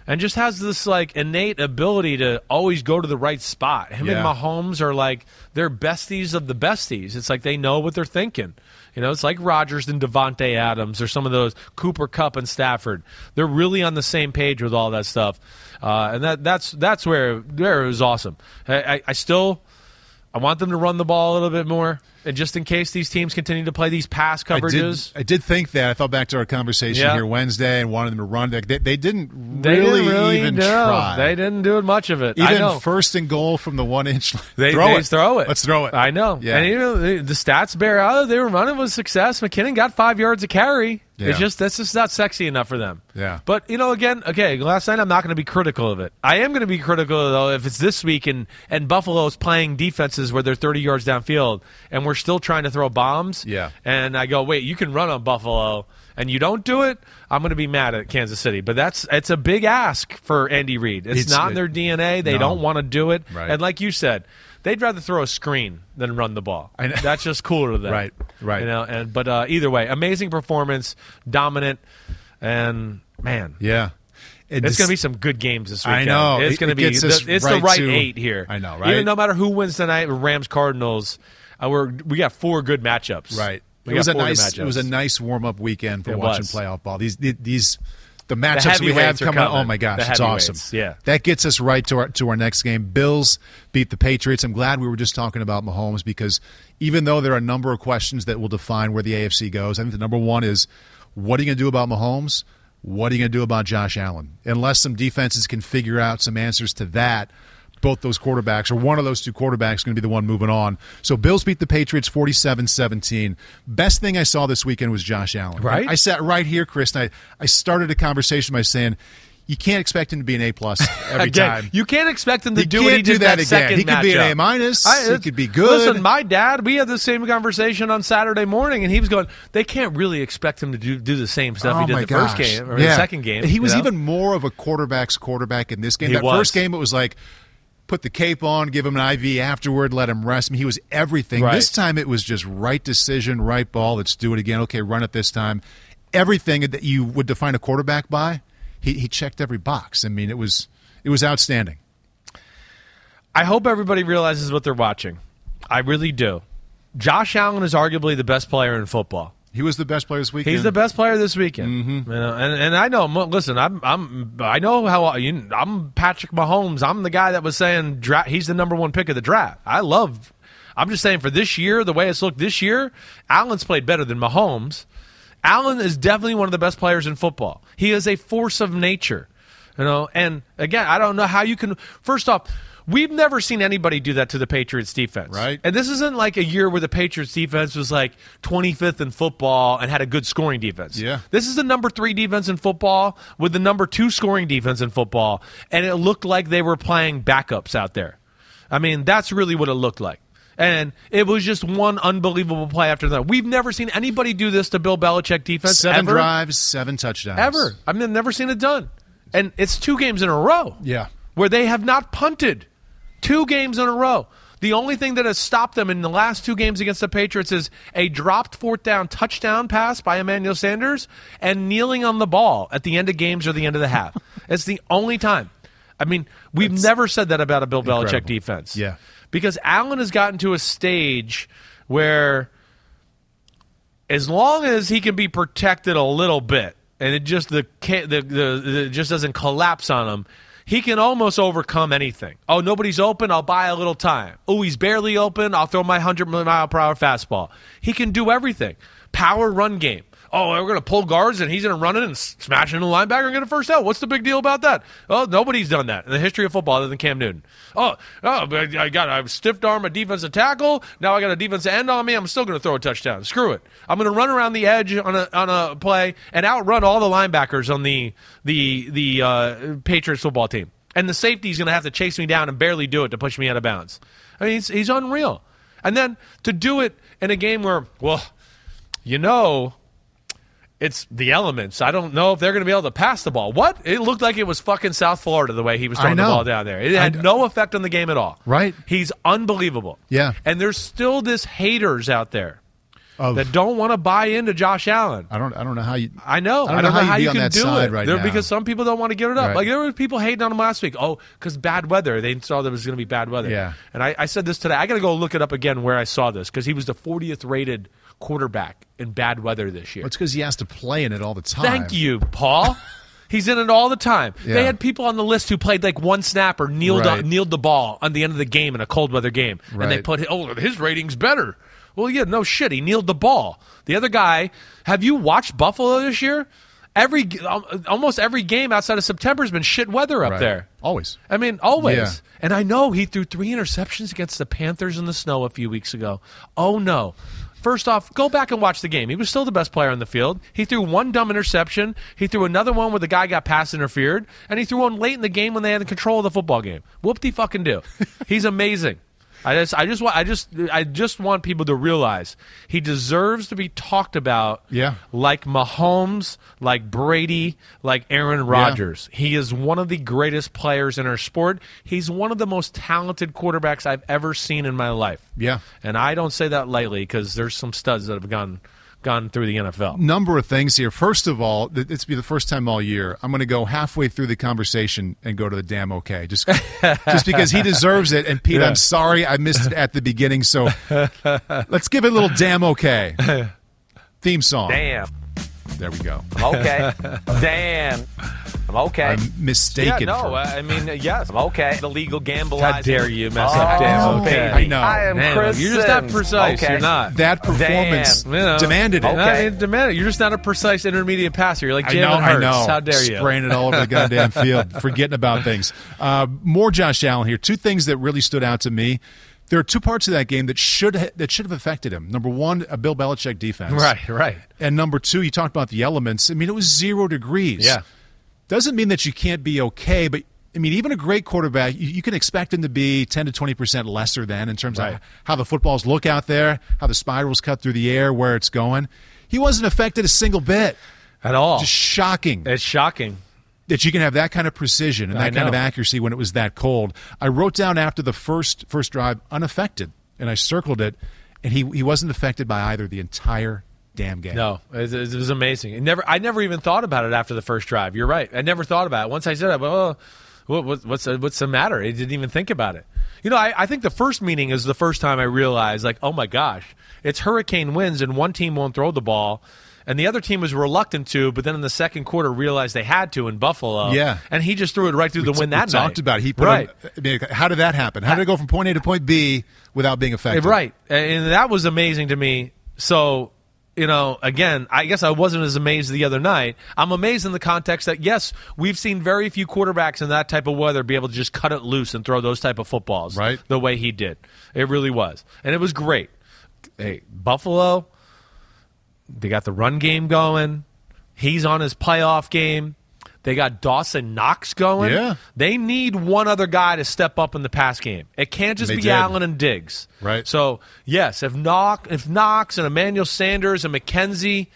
And just has this like innate ability to always go to the right spot. Him Yeah. and Mahomes are like they're besties of the besties. It's like they know what they're thinking. You know, it's like Rodgers and Davante Adams or some of those Cooper Kupp and Stafford. They're really on the same page with all that stuff, uh, and that that's that's where where it was awesome. I, I, I still I want them to run the ball a little bit more, and just in case these teams continue to play these pass I coverages. did, I did think that. I thought back to our conversation Yeah. here Wednesday and wanted them to run. They, they, didn't They really, didn't really even no, try. They didn't do much of it. I even first and goal from the one inch. line. They throw they it. throw it. Let's throw it. I know. Yeah. And even the, the stats bear out. They were running with success. McKinnon got five yards of carry. Yeah. It's just that's just not sexy enough for them. Yeah. But you know, again, okay. Last night, I'm not going to be critical of it. I am going to be critical though if it's this week and and Buffalo's playing defenses where they're 30 yards downfield and we're still trying to throw bombs. Yeah. And I go, wait, you can run on Buffalo. And you don't do it, I'm going to be mad at Kansas City. But that's it's a big ask for Andy Reid. It's, It's- not in their DNA. They No. don't want to do it. Right. And like you said, they'd rather throw a screen than run the ball. I know. That's just cooler to them. Right, right. You know, and but uh, either way, amazing performance, dominant, and man, yeah. And it's going to be some good games this I weekend. know. it's It- going to be. the, it's right the right to- eight here. I know, right? Even no matter who wins tonight, Rams Cardinals, Uh, we're we got four good matchups. Right. We It was a nice. It was a nice warm up weekend for It watching was. playoff ball. These these the matchups we have heavyweights are coming. Oh my gosh, The it's awesome. yeah. that gets us right to our to our next game. Bills beat the Patriots. I'm glad we were just talking about Mahomes because even though there are a number of questions that will define where the AFC goes, I think the number one is what are you going to do about Mahomes? What are you going to do about Josh Allen? Unless some defenses can figure out some answers to that, both those quarterbacks, or one of those two quarterbacks, is going to be the one moving on. So Bills beat the Patriots 47 17. Best thing I saw this weekend was Josh Allen. Right. I sat right here, Chris, and I, I started a conversation by saying, you can't expect him to be an A plus every [laughs] Again, time. You can't expect him to do what he do did that that, again. He could be an. A minus. I- He could be good. Listen, my dad, we had the same conversation on Saturday morning, and he was going, "They can't really expect him to do, do the same stuff oh he did the gosh. first game or yeah. the second game." He was know? even more of a quarterback's quarterback in this game. He that was. first game, it was like put the cape on, give him an IV afterward, let him rest. I mean, he was everything. Right. This time, it was just right decision, right ball. Let's do it again. Okay, run it this time. Everything that you would define a quarterback by, he, he checked every box. I mean, it was it was outstanding. I hope everybody realizes what they're watching. I really do. Josh Allen is arguably the best player in football. He was the best player this weekend. He's the best player this weekend. Mm-hmm. You know, and, and I know. Listen, I'm I'm I know how you, I'm Patrick Mahomes. I'm the guy that was saying dra- he's the number one pick of the draft. I love. I'm just saying for this year, the way it's looked this year, Allen's played better than Mahomes. Allen is definitely one of the best players in football. He is a force of nature. You know, and again, I don't know how you can. First off, we've never seen anybody do that to the Patriots defense, Right. And this isn't like a year where the Patriots defense was like 25th in football and had a good scoring defense. Yeah. This is the number three defense in football with the number two scoring defense in football, and it looked like they were playing backups out there. I mean, that's really what it looked like. And it was just one unbelievable play after that. We've never seen anybody do this to Bill Belichick defense seven ever. drives, seven touchdowns. Ever. I mean, I've never seen it done. And it's two games in a row Yeah. where they have not punted. Two games in a row. The only thing that has stopped them in the last two games against the Patriots is a dropped fourth down touchdown pass by Emmanuel Sanders and kneeling on the ball at the end of games or the end of the half. [laughs] it's the only time. I mean, we've never said that about a Bill Belichick defense. Yeah. Because Allen has gotten to a stage where as long as he can be protected a little bit and it just the the, the, the just doesn't collapse on him he can almost overcome anything. Oh nobody's open? I'll buy a little time. Oh he's barely open? I'll throw my 100 mile per hour fastball. He can do everything. Power run game Oh, we're going to pull guards and he's going to run it and smash into the linebacker and get a first down. What's the big deal about that? Oh, nobody's done that in the history of football other than Cam Newton. Oh, oh, I got I stiffed arm a defensive tackle. Now I got a defensive end on me. I'm still going to throw a touchdown. Screw it. I'm going to run around the edge on a on a play and outrun all the linebackers on the the the uh, Patriots football team. And the safety's going to have to chase me down and barely do it to push me out of bounds. I mean, he's, he's unreal. And then to do it in a game where, well, you know, it's the elements. I don't know if they're going to be able to pass the ball. What? It looked like it was fucking South Florida the way he was throwing the ball down there. It had no effect on the game at all. Right. He's unbelievable. Yeah. And there's still this haters out there Of- that don't want to buy into Josh Allen. I don't. I don't know how you. I know. I don't know how you'd you can do it right There- now. because some people don't want to give it up. Right. Like there were people hating on him last week. Oh, because bad weather. They saw there was going to be bad weather. Yeah. And I, I said this today. I got to go look it up again where I saw this because he was the 40th rated quarterback in bad weather this year. Well, it's because he has to play in it all the time. Thank you, Paul. He's in it all the time. Yeah. They had people on the list who played like one snap or kneeled Right. kneeled the ball on the end of the game in a cold weather game, and they put oh his rating's better. Well, yeah, no shit. He kneeled the ball. The other guy. Have you watched Buffalo this year? Every um, almost every game outside of September has been shit weather up Right. there. Always. I mean, always. Yeah. And I know he threw three interceptions against the Panthers in the snow a few weeks ago. Oh no. First off, go back and watch the game. He was still the best player on the field. He threw one dumb interception. He threw another one where the guy got pass interfered, and he threw one late in the game when they had the control of the football game. Whoop de fucking do. [laughs] He's amazing. I just, I just want, I just, I just want people to realize he deserves to be talked about. Yeah. like Mahomes, like Brady, like Aaron Rodgers. He is one of the greatest players in our sport. He's one of the most talented quarterbacks I've ever seen in my life. Yeah. And I don't say that lightly because there's some studs that have gone gone through the NFL. Number of things here. First of all, this be the first time all year. I'm going to go halfway through the conversation and go to the damn okay, just [laughs] just because he deserves it. And Pete, Yeah. I'm sorry I missed it at the beginning, so let's give it a little damn okay. [laughs] Theme song. Damn. There we go. I'm okay. [laughs] Damn. I'm okay. I'm mistaken. Yeah, no, for- I mean, yes. I'm okay. The legal gamble. How dare you mess mess up damn damn okay. I know. I am Man, Chris you're just not precise. Okay. You're not. that performance Damn, you know. demanded it. Okay. No, it demanded- You're just not a precise intermediate passer. You're like I Jalen know, I know. How dare you? Spraying it all over the goddamn field, forgetting about things. Uh, more Josh Allen here. Two things that really stood out to me. There are two parts of that game that should ha- that should have affected him. Number one, a Bill Belichick defense, Right, right. And number two, you talked about the elements. I mean, it was zero degrees. Yeah. doesn't mean that you can't be okay, but I mean, even a great quarterback, you, you can expect him to be ten to twenty percent lesser than in terms Right. of how the footballs look out there, how the spirals cut through the air, where it's going. He wasn't affected a single bit. At all. Just shocking It's shocking. That you can have that kind of precision and that kind of accuracy when it was that cold. I wrote down after the first first drive unaffected, and I circled it, and he he wasn't affected by either the entire damn game. No, it, it was amazing. It never, I never even thought about it after the first drive. You're right. I never thought about it. Once I said it, well, uh, what, what, what's the, what's the matter? I didn't even think about it. You know, I, I think the first meeting is the first time I realized, like, oh my gosh, it's hurricane winds, and one team won't throw the ball. And the other team was reluctant to, but then in the second quarter realized they had to in Buffalo. Yeah. and he just threw it right through the We wind t- that we night. talked about it. he put right. him- I mean, how did that happen? How did it go from point A to point B without being affected? Eh, right. Eh, and that was amazing to me. So, you know, again, I guess I wasn't as amazed the other night. I'm amazed in the context that, yes, we've seen very few quarterbacks in that type of weather be able to just cut it loose and throw those type of footballs Right. the way he did. It really was. And it was great. Hey, Buffalo, they got the run game going. He's on his playoff game. They got Dawson Knox going. Yeah. They need one other guy to step up in the pass game. It can't just They be did. Allen and Diggs. Right. So yes, if Knox, if Knox and Emmanuel Sanders and McKenzie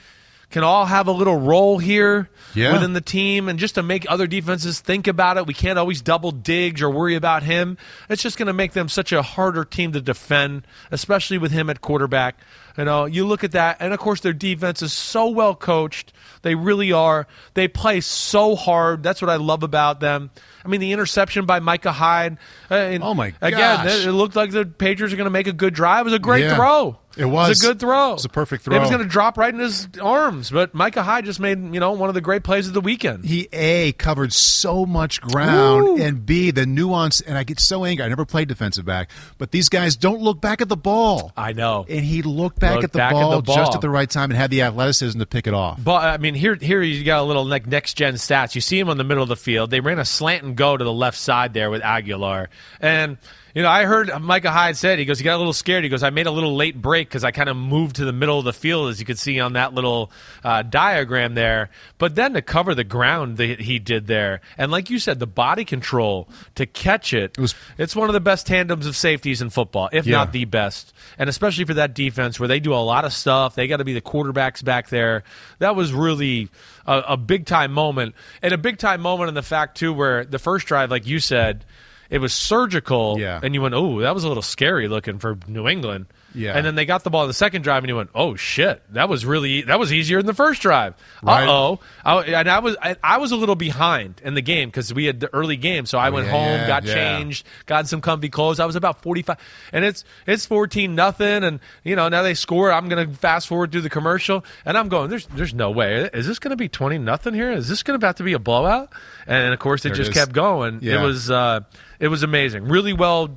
can all have a little role here Yeah. within the team and just to make other defenses think about it. We can't always double Diggs or worry about him. It's just going to make them such a harder team to defend, especially with him at quarterback. You uh, know, you look at that, and of course, their defense is so well coached. They really are. They play so hard. That's what I love about them. I mean, the interception by Micah Hyde. uh, and Oh, my Gosh. Again, it looked like the Patriots are going to make a good drive. It was a great Yeah. throw. It was. a good throw. It was a perfect throw. It was going to drop right in his arms, but Micah Hyde just made you know one of the great plays of the weekend. He a covered so much ground, Woo. and b the nuance. And I get so angry. I never played defensive back, but these guys don't look back at the ball. I know. And he looked back, Looked at, the back at ball the ball. just at the right time and had the athleticism to pick it off. But I mean, here here you got a little like next gen stats. You see him on the middle of the field. They ran a slant and go to the left side there with Agholor, and you know I heard Micah Hyde said he goes he got a little scared. He goes I made a little late break because I kind of moved to the middle of the field as you could see on that little uh, diagram there. But then to cover the ground that he did there, and like you said, the body control to catch it, was- it's one of the best tandems of safeties in football, if Yeah. not the best. And especially for that defense where they do a lot of stuff, they got to be the quarterbacks back there. That was really a, a big time moment. And a big time moment in the fact, too, where the first drive, like you said, it was surgical. Yeah. And you went, oh, that was a little scary looking for New England. Yeah. And then they got the ball in the second drive, and he went, "Oh shit, that was really that was easier than the first drive." Right. Uh oh, and I was I, I was a little behind in the game because we had the early game, so I went yeah, home, yeah, got yeah. changed, got some comfy clothes. I was about forty five, and it's it's fourteen nothing, and you know now they score. I'm gonna fast forward through the commercial, and I'm going, "There's there's no way. Is this gonna be twenty nothing here? Is this gonna have to be a blowout?" And of course, it There just kept going. It was uh, it was amazing. Really well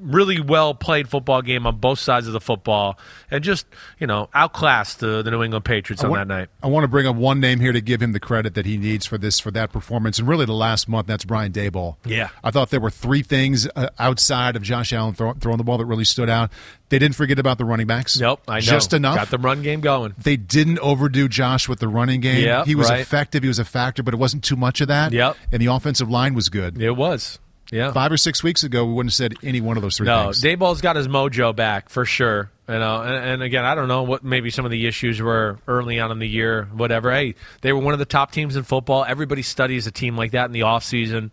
really well played football game on both sides of the football and just you know outclassed the, the new england patriots on that night I want to bring up one name here to give him the credit that he needs for this for that performance, and really the last month. That's Brian Daboll. Yeah. I thought there were three things uh, outside of Josh Allen throw, throwing the ball that really stood out. They didn't forget about the running backs. nope i know just enough. got the run game going they didn't overdo Josh with the running game. Yep, he was right. effective. He was a factor, but it wasn't too much of that. Yep. And the offensive line was good. it was yeah. Five or six weeks ago, we wouldn't have said any one of those three no things. Daboll's got his mojo back for sure. You know and, and again i don't know what maybe some of the issues were early on in the year whatever. Hey they were one of the top teams in football. Everybody studies a team like that in the offseason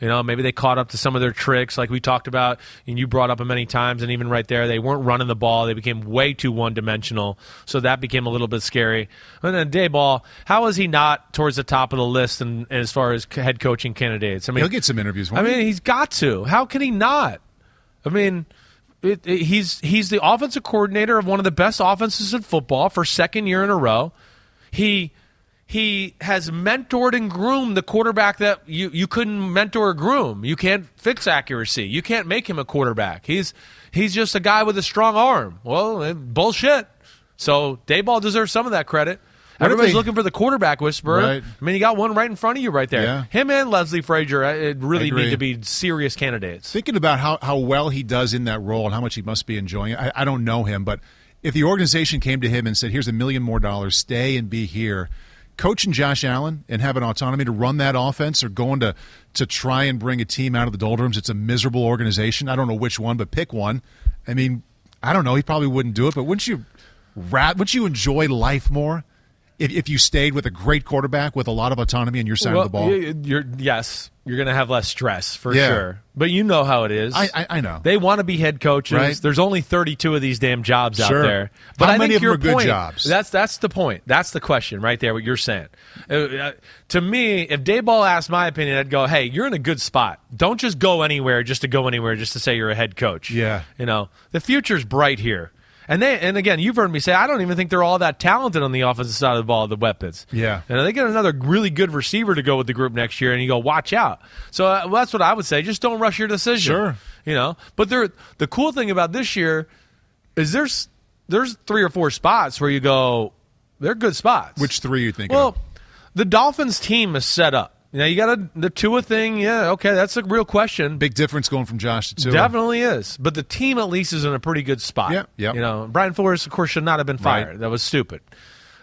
you know, maybe they caught up to some of their tricks, like we talked about, and you brought up a many times. And even right there, they weren't running the ball; they became way too one-dimensional. So that became a little bit scary. And then Daboll, how is he not towards the top of the list, and as far as head coaching candidates? I mean, He'll get some interviews. I won't he? mean, he's got to. How can he not? I mean, it, it- he's he's the offensive coordinator of one of the best offenses in football for second year in a row. He he has mentored and groomed the quarterback that you, you couldn't mentor or groom. You can't fix accuracy. You can't make him a quarterback. He's he's just a guy with a strong arm. Well, eh, bullshit. So Daboll deserves some of that credit. Everybody's looking for the quarterback whisperer. Right. I mean, you got one right in front of you right there. Yeah. Him and Leslie Frazier it really need to be serious candidates. Thinking about how, how well he does in that role and how much he must be enjoying it. I, I don't know him, but if the organization came to him and said, here's a million more dollars, stay and be here, coaching Josh Allen and having autonomy to run that offense or going to, to try and bring a team out of the doldrums, it's a miserable organization. I don't know which one, but pick one. I mean, I don't know. He probably wouldn't do it, but wouldn't you, rat, wouldn't you enjoy life more? If, if you stayed with a great quarterback with a lot of autonomy on your side Well, of the ball, You're, yes, you're going to have less stress for Yeah. sure. But you know how it is. I- I- I know. They want to be head coaches. Right. There's only 32 of these damn jobs Sure. out there. But How I many think of them your are good point, jobs? That's that's the point. That's the question right there. What you're saying. Uh, uh, to me, if Daboll asked my opinion, I'd go, "Hey, you're in a good spot. Don't just go anywhere just to go anywhere just to say you're a head coach. Yeah. you know the future's bright here." And they and again, you've heard me say I don't even think they're all that talented on the offensive side of the ball, the weapons. Yeah. And they get another really good receiver to go with the group next year, and you go, watch out. So uh, well, that's what I would say. Just don't rush your decision. Sure. You know, but there, the cool thing about this year is there's there's three or four spots where you go, they're good spots. which three are you thinking well, of? the Dolphins team is set up. Now you got a, the Tua thing. Yeah, okay, that's a real question. Big difference going from Josh to Tua. Definitely is, but the team at least is in a pretty good spot. Yeah, yeah. You know, Brian Flores, of course, should not have been fired. Right. That was stupid.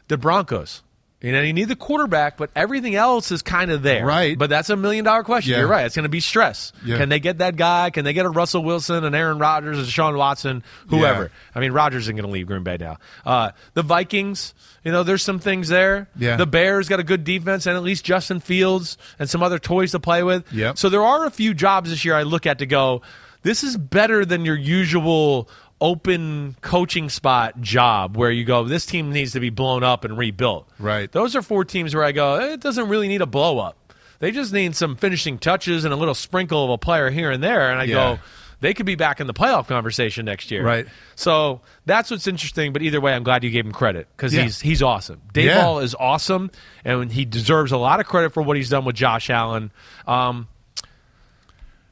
The Broncos, You know, you need the quarterback, but everything else is kind of there. Right. But that's a million dollar question. Yeah. You're right. It's going to be stress. Yeah. Can they get that guy? Can they get a Russell Wilson and Aaron Rodgers and Sean Watson, whoever? Yeah. I mean, Rodgers isn't going to leave Green Bay now. Uh, the Vikings, you know, there's some things there. Yeah. The Bears got a good defense and at least Justin Fields and some other toys to play with. Yep. So there are a few jobs this year I look at to go, this is better than your usual open coaching spot job where you go, this team needs to be blown up and rebuilt. Right. Those are four teams where I go, it doesn't really need a blow up. They just need some finishing touches and a little sprinkle of a player here and there. And I Yeah. go, they could be back in the playoff conversation next year. Right. So that's what's interesting. But either way, I'm glad you gave him credit because Yeah. he's he's awesome. Dave Yeah. Ball is awesome, and he deserves a lot of credit for what he's done with Josh Allen. Um,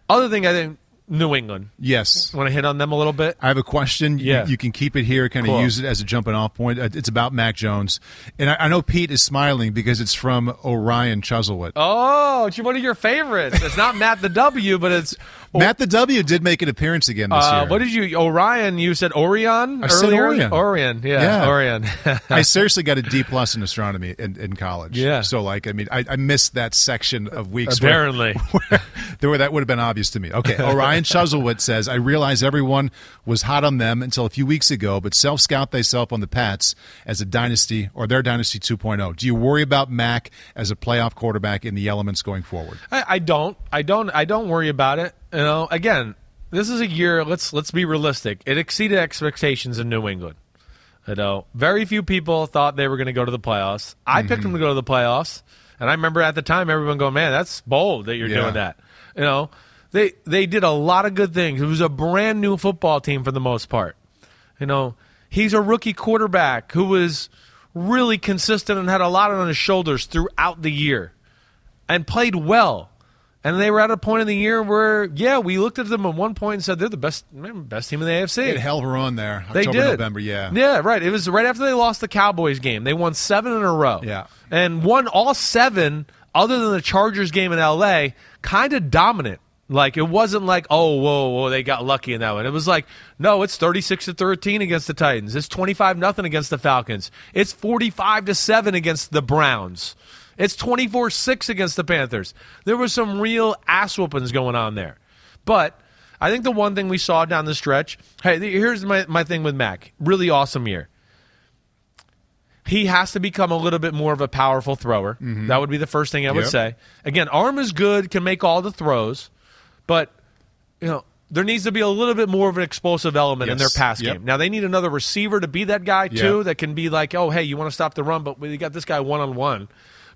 other thing, I think New England. Yes. Want to hit on them a little bit? I have a question. You- Yeah. You, can keep it here, kind of Cool. use it as a jumping off point. Uh, It's about Mac Jones. And I, I know Pete is smiling because it's from Orion Chuzzlewit. Oh, it's one of your favorites. It's not Matt the W, but it's Matt the W did make an appearance again this uh, year. what did you Orion? You said Orion I said? Orion. Orion, yeah, Yeah. Orion. I [laughs] seriously got a D plus in astronomy in, in college. Yeah. So, like, I mean, I, I missed that section of weeks. Apparently. where, [laughs] where that would have been obvious to me. Okay. [laughs] Orion Chuzzlewit says, I realize everyone was hot on them until a few weeks ago, but self scout thyself on the Pats as a dynasty or their dynasty 2.0. Do you worry about Mac as a playoff quarterback in the elements going forward? I, I don't. I don't. I don't worry about it. You know, again, this is a year. Let's let's be realistic. It exceeded expectations in New England. You know, very few people thought they were going to go to the playoffs. I Mm-hmm. picked them to go to the playoffs, and I remember at the time everyone going, "Man, that's bold that you're Yeah. doing that." You know, they they did a lot of good things. It was a brand new football team for the most part. You know, he's a rookie quarterback who was really consistent and had a lot on his shoulders throughout the year and played well. And they were at a point in the year where, yeah, we looked at them at one point and said they're the best best team in the AFC. They had hell of a run there. They October, did. November, yeah. Yeah, right. It was right after they lost the Cowboys game. They won seven in a row. Yeah. And won all seven, other than the Chargers game in LA, kind of dominant. Like it wasn't like, oh, whoa, whoa, they got lucky in that one. It was like, no, it's thirty six to thirteen against the Titans. It's twenty five nothing against the Falcons. It's forty five to seven against the Browns. It's twenty four six against the Panthers. There was some real ass whoopings going on there. But I think the one thing we saw down the stretch, hey, here's my, my thing with Mac. Really awesome year. He has to become a little bit more of a powerful thrower. Mm-hmm. That would be the first thing I would Yep. say. Again, arm is good, can make all the throws, but you know there needs to be a little bit more of an explosive element in their Yes. pass Yep. game. Now they need another receiver to be that guy too, Yep. that can be like, oh hey, you want to stop the run, but we got this guy one on one.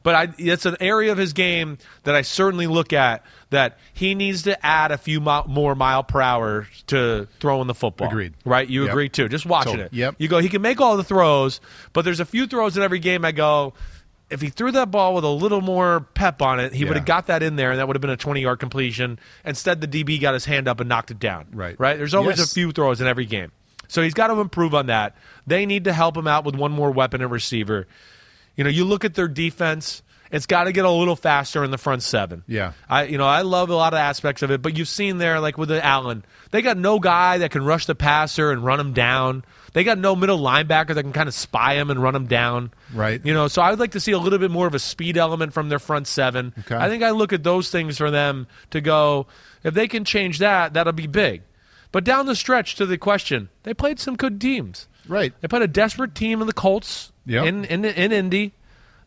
But I, it's an area of his game that I certainly look at that he needs to add a few mi- more mile per hour to throwing the football. Agreed. Right? You Yep. agree too. Just watching Totally. it. Yep. You go, he can make all the throws, but there's a few throws in every game I go, if he threw that ball with a little more pep on it, he Yeah. would have got that in there and that would have been a 20 yard completion. Instead, the DB got his hand up and knocked it down. Right. Right? There's always Yes. a few throws in every game. So he's got to improve on that. They need to help him out with one more weapon and receiver. You know, you look at their defense, it's got to get a little faster in the front seven. Yeah. I you know, I love a lot of aspects of it, but you've seen there like with the Allen, they got no guy that can rush the passer and run him down. They got no middle linebacker that can kind of spy him and run him down. Right. You know, so I would like to see a little bit more of a speed element from their front seven. Okay. I think I look at those things for them to go, if they can change that, that'll be big. But down the stretch to the question, they played some good teams. Right. They played a desperate team in the Colts Yep. in, in in Indy.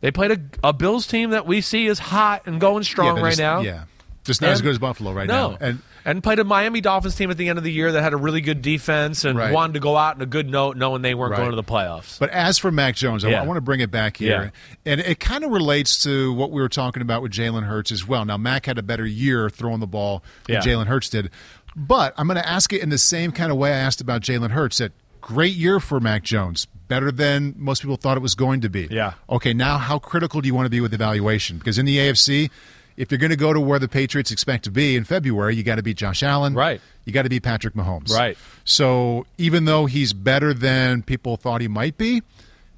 They played a, a Bills team that we see is hot and going strong they're right just- now. Yeah. Just not as good as Buffalo right no. now. And and played a Miami Dolphins team at the end of the year that had a really good defense and Right. wanted to go out on a good note, knowing they weren't Right. going to the playoffs. But as for Mac Jones, I, Yeah. I want to bring it back here. And it kind of relates to what we were talking about with Jalen Hurts as well. Now, Mac had a better year throwing the ball than Yeah. Jalen Hurts did. But I'm going to ask it in the same kind of way I asked about Jalen Hurts. That great year for Mac Jones, better than most people thought it was going to be. Yeah. Okay, now how critical do you want to be with evaluation? Because in the AFC, if you're going to go to where the Patriots expect to be in February, you got to beat Josh Allen. Right. You got to beat Patrick Mahomes. Right. So even though he's better than people thought he might be,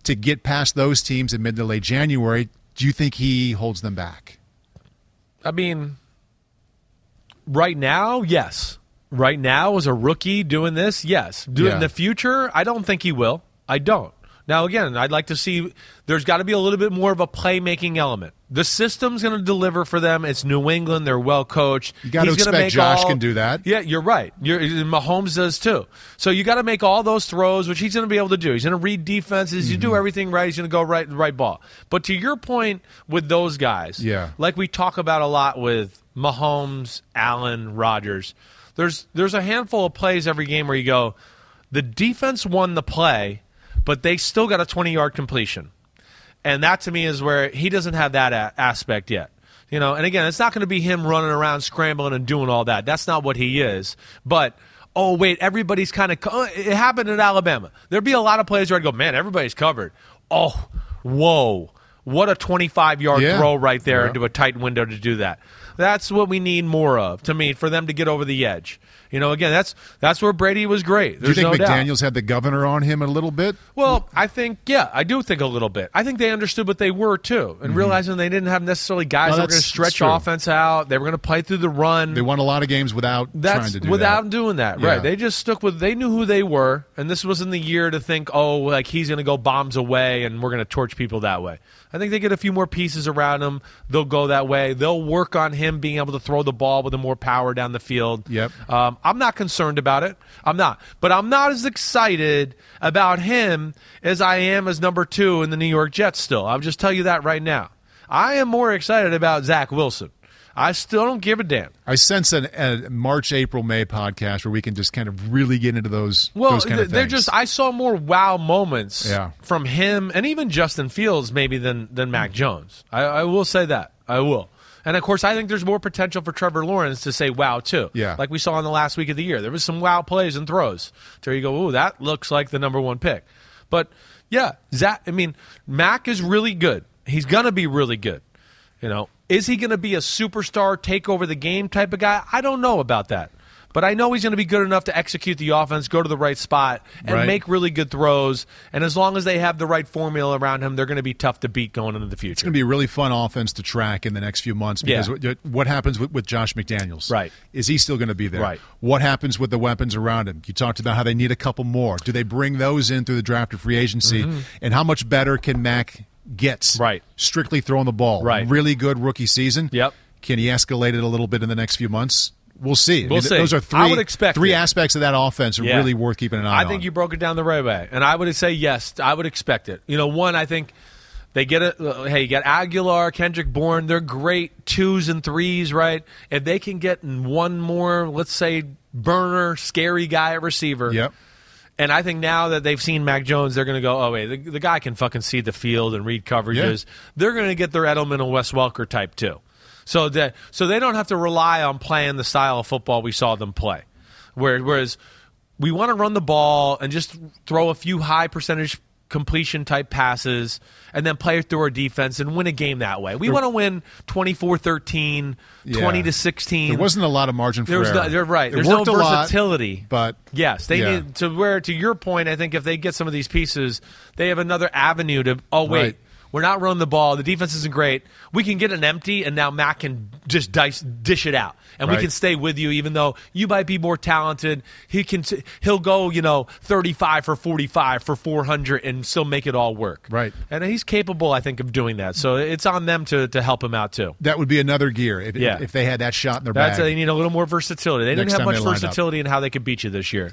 to get past those teams in mid to late January, do you think he holds them back? I mean, right now, yes. Right now, as a rookie doing this, yes. Do Yeah. in the future, I don't think he will. I don't. Now, again, I'd like to see there's got to be a little bit more of a playmaking element. The system's going to deliver for them. It's New England. They're well coached. You got to expect Josh all- can do that. Yeah, you're right. You're, Mahomes does too. So you got to make all those throws, which he's going to be able to do. He's going to read defenses. You Mm-hmm. do everything right. He's going to go right, right ball. But to your point with those guys, Yeah. like we talk about a lot with Mahomes, Allen, Rodgers. There's there's a handful of plays every game where you go, the defense won the play, but they still got a 20 yard completion, and that to me is where he doesn't have that a- aspect yet. You know, and again, it's not going to be him running around scrambling and doing all that. That's not what he is. But oh wait, everybody's kind of. Co- uh, it happened in Alabama. There'd be a lot of plays where I'd go, man, everybody's covered. Oh, whoa. What a 25 yard Yeah. throw right there Yeah. into a tight window to do that. That's what we need more of to me for them to get over the edge. You know, again, that's that's where Brady was great. Do you think no doubt. McDaniels had the governor on him a little bit? Well, I think yeah, I do think a little bit. I think they understood what they were too, and realizing they didn't have necessarily guys Mm-hmm. No, that were going to stretch offense out. They were going to play through the run. They won a lot of games without trying That's to do without that. Without doing that, Yeah. right? They just stuck with. They knew who they were, and this wasn't the year to think, oh, like he's going to go bombs away, and we're going to torch people that way. I think they get a few more pieces around him. They'll go that way. They'll work on him being able to throw the ball with a more power down the field. Yep. Um, I'm not concerned about it. I'm not, but I'm not as excited about him as I am as number two in the New York Jets. Still, I'll just tell you that right now. I am more excited about Zach Wilson. I still don't give a damn. I sense an, a March, April, May podcast where we can just kind of really get into those. Well, those kind they're things. just. I saw more wow moments Yeah. from him and even Justin Fields maybe than than Mac Jones. I, I will say that. I will. And of course, I think there's more potential for Trevor Lawrence to say wow too. Yeah. like we saw in the last week of the year, there was some wow plays and throws. So you go, ooh, that looks like the number one pick. But yeah, Zach. I mean, Mac is really good. He's gonna be really good. You know, is he going to be a superstar, take over the game type of guy? I don't know about that. But I know he's going to be good enough to execute the offense, go to the right spot, and Right. make really good throws. And as long as they have the right formula around him, they're going to be tough to beat going into the future. It's going to be a really fun offense to track in the next few months because Yeah. what, what happens with, with Josh McDaniels? Right. Is he still going to be there? Right. What happens with the weapons around him? You talked about how they need a couple more. Do they bring those in through the draft or free agency? And how much better can Mac get? Mm-hmm. Right. Strictly throwing the ball. Right. Really good rookie season. Yep. Can he escalate it a little bit in the next few months? We'll see. We'll mean, see. Those are three, I would expect three it. aspects of that offense are Yeah. really worth keeping an eye on. I on. think you broke it down the right way, and I would say yes. I would expect it. You know, one, I think they get it. Uh, hey, you got Agholor, Kendrick Bourne. They're great twos and threes, right? If they can get one more, let's say, burner, scary guy at receiver. Yep. And I think now that they've seen Mac Jones, they're going to go, oh, wait, the, the guy can fucking see the field and read coverages. They're going to get their Edelman and Wes Welker type too. So that so they don't have to rely on playing the style of football we saw them play. Whereas we want to run the ball and just throw a few high percentage completion type passes and then play through our defense and win a game that way. We want to win 24-13, Yeah. 20 to 16. There wasn't a lot of margin for error. no, they're right. It There's no a lot, versatility. but yes, they yeah. need to where to your point. I think if they get some of these pieces, they have another avenue to. Oh wait, Right. We're not running the ball. The defense isn't great. We can get an empty, and now Matt can just dice dish it out, and we can stay with you, even though you might be more talented. He can. He'll go, you know, thirty five for forty five for four hundred, and still make it all work. Right. and he's capable, I think, of doing that. So it's on them to to help him out too. That would be another gear if, Yeah. if they had that shot in their That's bag. they need a little more versatility. They Next didn't have much versatility in how they could beat you this year.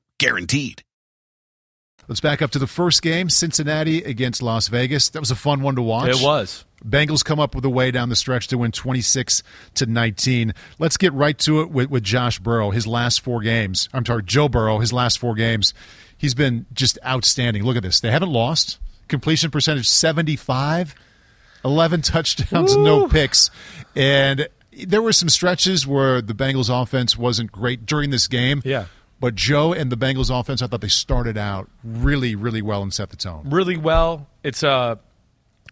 Guaranteed. Let's back up to the first game, Cincinnati against Las Vegas. That was a fun one to watch. It was. Bengals come up with a way down the stretch to win 26 to 19. Let's get right to it with, with Josh Burrow. His last four games. I'm sorry, Joe Burrow. His last four games. He's been just outstanding. Look at this. They haven't lost. Completion percentage 75, 11 touchdowns, no picks. And there were some stretches where the Bengals offense wasn't great during this game. Yeah. But Joe and the Bengals offense, I thought they started out really, really well and set the tone. really well. it's a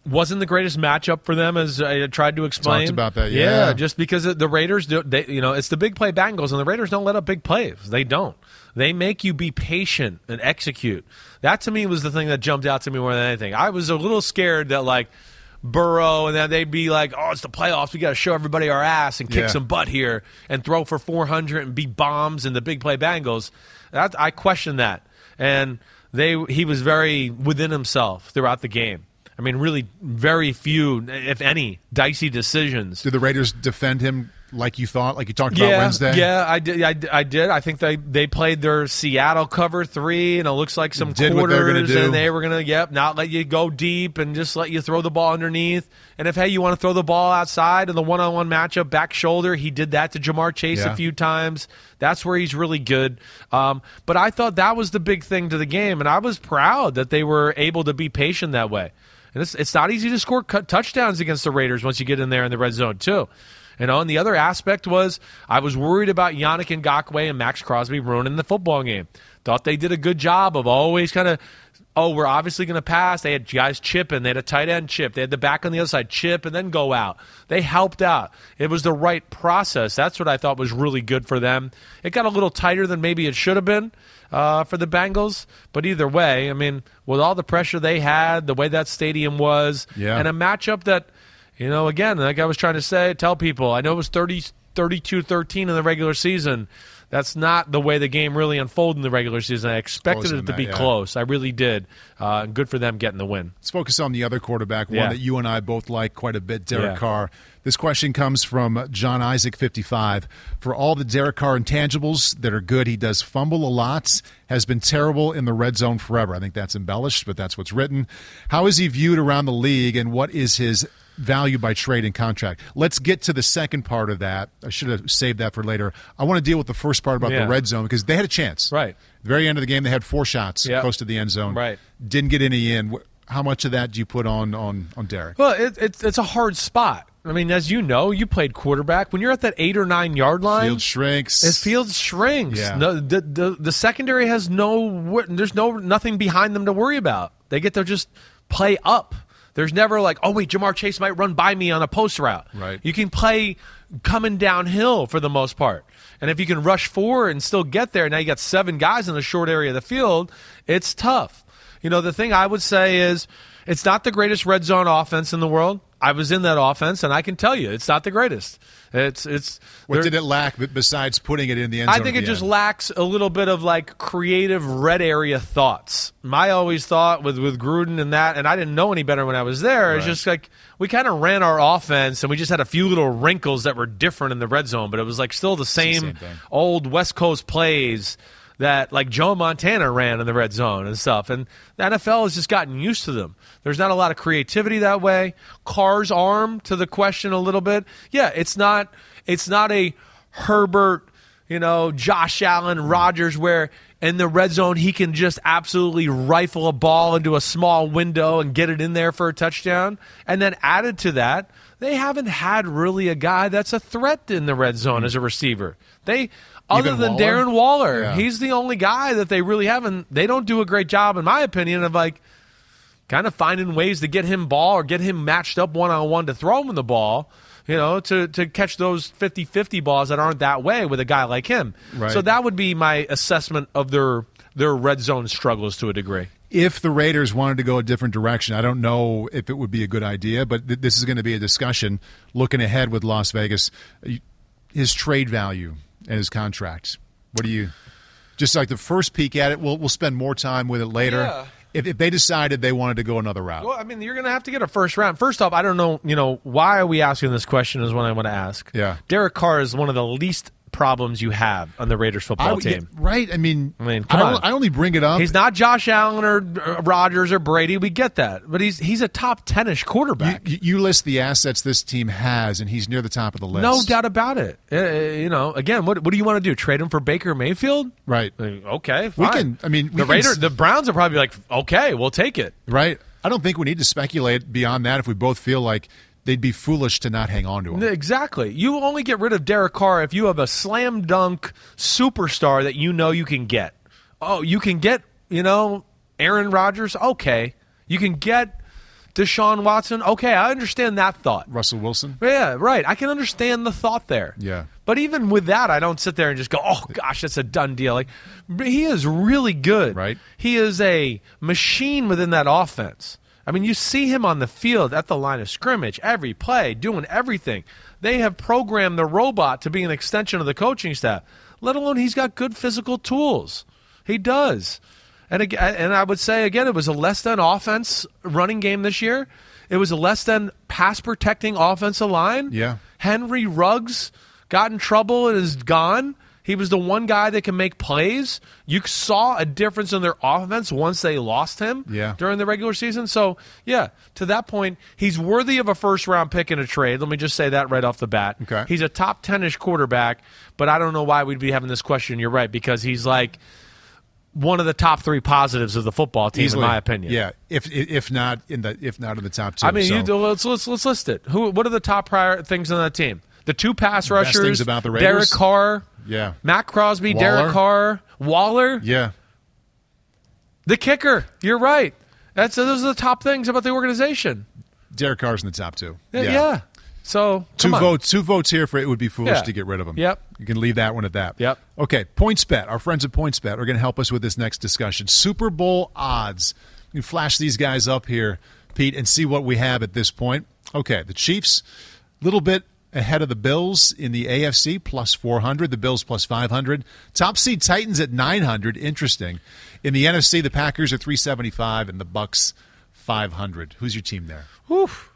wasn't the greatest matchup for them as I tried to explain. Talked about that, yeah. just because the Raiders do, they, you know, it's the big play Bengals, and the Raiders don't let up big plays. They don't. They make you be patient and execute. That to me was the thing that jumped out to me more than anything. I was a little scared that like Burrow, and then they'd be like, "Oh, it's the playoffs. We got to show everybody our ass and kick Yeah. some butt here and throw for 400 and be bombs and the big play Bengals." That I question that, and they he was very within himself throughout the game. I mean, really, very few, if any, dicey decisions. Did the Raiders defend him like you thought, like you talked about yeah, Wednesday? Yeah, I did. I, I did. I think they they played their Seattle cover three, and it looks like some Did quarters, gonna and they were going to yep, not let you go deep, and just let you throw the ball underneath. And if hey, you want to throw the ball outside in the one on one matchup, back shoulder, he did that to Ja'Marr Chase Yeah. a few times. That's where he's really good. Um, but I thought that was the big thing to the game, and I was proud that they were able to be patient that way. And it's, it's not easy to score cut touchdowns against the Raiders once you get in there in the red zone too. You know, and the other aspect was I was worried about Yannick Ngakoue and Maxx Crosby ruining the football game. Thought they did a good job of always kind of, oh, we're obviously going to pass. They had guys chipping. They had a tight end chip. They had the back on the other side chip and then go out. They helped out. It was the right process. That's what I thought was really good for them. It got a little tighter than maybe it should have been uh, for the Bengals, but either way, I mean, with all the pressure they had, the way that stadium was, Yeah. and a matchup that – you know, again, like I was trying to say, tell people, I know it was 30, 32-13 in the regular season. That's not the way the game really unfolded in the regular season. I expected it to than be yeah. close. I really did. Uh, and good for them getting the win. Let's focus on the other quarterback, one Yeah. that you and I both like quite a bit, Derek Yeah. Carr. This question comes from John Isaac, 55. For all the Derek Carr intangibles that are good, he does fumble a lot, has been terrible in the red zone forever. I think that's embellished, but that's what's written. How is he viewed around the league, and what is his value by trade and contract? Let's get to the second part of that. I should have saved that for later. I want to deal with the first part about Yeah. the red zone because they had a chance. Right. The very end of the game, they had four shots Yep. close to the end zone. Right. Didn't get any in. How much of that do you put on on on Derek? Well, it, it's it's a hard spot. I mean, as you know, you played quarterback. When you're at that eight or nine yard line, Field shrinks. His field shrinks. Yeah. No, the, the the secondary has no. There's no nothing behind them to worry about. They get to just play up. There's never like, oh wait, Ja'Marr Chase might run by me on a post route. Right. You can play coming downhill for the most part. And if you can rush forward and still get there, now you got seven guys in the short area of the field. It's tough. You know, the thing I would say is it's not the greatest red zone offense in the world. I was in that offense, and I can tell you, it's not the greatest. It's it's. What did it lack besides putting it in the end zone? I think it just end? lacks a little bit of like creative red area thoughts. My always thought with with Gruden and that, and I didn't know any better when I was there. It's just like we kind of ran our offense, and we just had a few little wrinkles that were different in the red zone, but it was like still the same, same old West Coast plays that like Joe Montana ran in the red zone and stuff. And the NFL has just gotten used to them. There's not a lot of creativity that way. Carr's arm to the question a little bit. Yeah, it's not it's not a Herbert, you know, Josh Allen, Rodgers where in the red zone he can just absolutely rifle a ball into a small window and get it in there for a touchdown. And then added to that, they haven't had really a guy that's a threat in the red zone hmm. as a receiver. They other Even than Waller? Darren Waller, Yeah. he's the only guy that they really haven't. They don't do a great job, in my opinion, of like kind of finding ways to get him ball or get him matched up one on one to throw him the ball. You know, to, to catch those 50 50 balls that aren't that way with a guy like him. Right. So that would be my assessment of their their red zone struggles to a degree. if the Raiders wanted to go a different direction, I don't know if it would be a good idea, but th- this is going to be a discussion looking ahead with Las Vegas. His trade value and his contract. What do you? Just like the first peek at it, we'll we'll spend more time with it later. Yeah. If, if they decided they wanted to go another route, Well, I mean, you're going to have to get a first round. First off, I don't know, you know, why are we asking this question is what I want to ask. Yeah. Derek Carr is one of the least problems you have on the Raiders football I team. right? I mean, I mean, come I, on. I only bring it up. He's not Josh Allen or Rodgers or Brady. We get that, but he's he's a top ten-ish quarterback. you, you list the assets this team has, and he's near the top of the list. no doubt about it. Uh, uh, you know, again, what what do you want to do? Trade him for Baker Mayfield? Right. Uh, Okay, We can- I mean, the Raiders, the Browns are probably like, okay, we'll take it. Right. I don't think we need to speculate beyond that if we both feel like they'd be foolish to not hang on to him. Exactly. You only get rid of Derek Carr if you have a slam dunk superstar that you know you can get. Oh, you can get, you know, Aaron Rodgers? Okay. You can get Deshaun Watson. Okay, I understand that thought. Russell Wilson. Yeah, right. I can understand the thought there. Yeah. But even with that, I don't sit there and just go, "Oh gosh, that's a done deal." Like he is really good. Right. He is a machine within that offense. I mean, you see him on the field at the line of scrimmage, every play, doing everything. They have programmed the robot to be an extension of the coaching staff. Let alone he's got good physical tools. He does. And again, and I would say again, it was a less than offense running game this year. It was a less than pass protecting offensive line. Yeah. Henry Ruggs got in trouble and is gone. He was the one guy that can make plays. You saw a difference in their offense once they lost him Yeah. during the regular season. So, yeah, to that point, he's worthy of a first round pick in a trade. Let me just say that right off the bat. Okay. He's a top 10 ish quarterback, but I don't know why we'd be having this question. You're right, because he's like one of the top three positives of the football team, Easily. in my opinion. Yeah. If if not in the if not in the top two. I mean, so. you let's, let's let's list it. Who? What are the top prior things on that team? The two pass rushers. things about the Derek Carr. Yeah. Matt Crosby. Waller. Derek Carr. Waller. Yeah. The kicker. You're right. That's those are the top things about the organization. Derek Carr's in the top two. Yeah. yeah. So Two on. votes. Two votes here for it would be foolish Yeah. to get rid of him. Yep. You can leave that one at that. Yep. Okay. PointsBet. Our friends at PointsBet are going to help us with this next discussion. Super Bowl odds. You flash these guys up here, Pete, and see what we have at this point. Okay. The Chiefs, little bit ahead of the Bills in the AFC, plus 400. The Bills plus 500. Top seed Titans at 900. Interesting. In the NFC, the Packers are 375 and the Bucs 500. Who's your team there?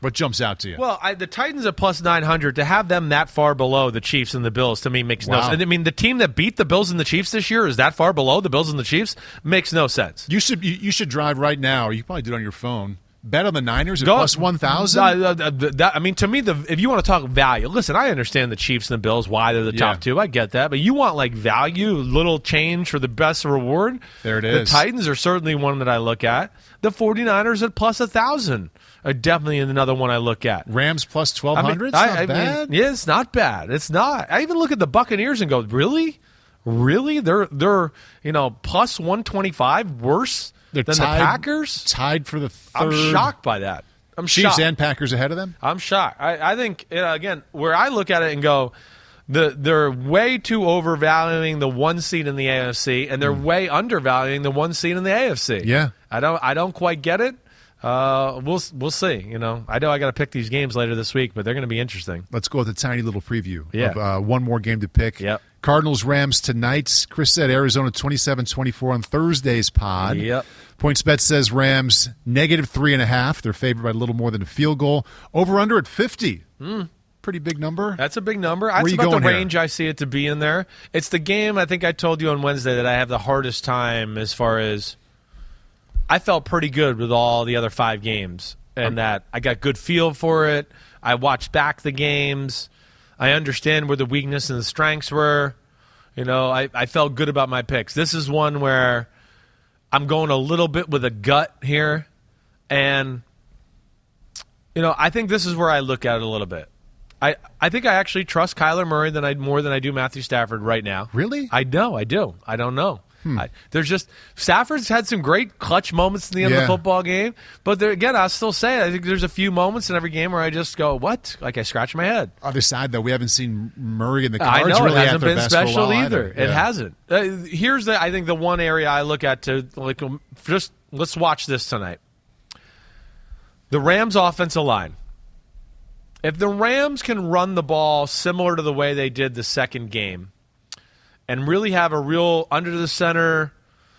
What jumps out to you? Well, I, the Titans at plus nine hundred to have them that far below the Chiefs and the Bills to me makes no sense. I mean, the team that beat the Bills and the Chiefs this year is that far below the Bills and the Chiefs makes no sense. You should you, you should drive right now. You probably do it on your phone. Bet on the Niners at Go- plus one thousand. I mean, to me, the if you want to talk value, listen, I understand the Chiefs and the Bills why they're the Yeah. top two. I get that, but you want like value, little change for the best reward. There it is. The. Titans are certainly one that I look at. The 49ers at plus a thousand are definitely another one I look at. Rams plus twelve hundred. I mean. I- not I mean, bad. yeah, it's not bad. It's not. I even look at the Buccaneers and go, really, really? They're they're you know plus one twenty five worse They're than tied- the Packers. tied for the 3rd I'm shocked by that. I'm Chiefs shocked. and Packers ahead of them. I'm shocked. I, I think you know, again where I look at it and go, the they're way too overvaluing the one seed in the AFC, and they're way undervaluing the one seed in the AFC. Yeah. I don't I don't quite get it. Uh, we'll we'll see. You know, I know I got to pick these games later this week, but they're going to be interesting. Let's go with a tiny little preview Yeah. of uh, one more game to pick. Yep. Cardinals Rams tonight. Chris said Arizona 27-24 on Thursday's pod. Yep. PointsBet says Rams negative three and a half. They're favored by a little more than a field goal. Over under at fifty. Hmm. Pretty big number. That's a big number. Where That's you about the going here? range I see it to be in there. It's the game I think I told you on Wednesday that I have the hardest time as far as I felt pretty good with all the other five games and that I got good feel for it. I watched back the games. I understand where the weakness and the strengths were. You know, I, I felt good about my picks. This is one where I'm going a little bit with a gut here. And, you know, I think this is where I look at it a little bit. I, I think I actually trust Kyler Murray than I more than I do Matthew Stafford right now. Really? I know, I do. I don't know. I, there's just Stafford's had some great clutch moments in the end of the football game, but there, again, I'll still say I think there's a few moments in every game where I just go, "What?" Like I scratch my head. Other side though, we haven't seen Murray in the I Cards know really it hasn't been best for a special while either. It hasn't. Uh, here's the I think the one area I look at to like um, just let's watch this tonight. The Rams offensive line. If the Rams can run the ball similar to the way they did the second game and really have a real under the center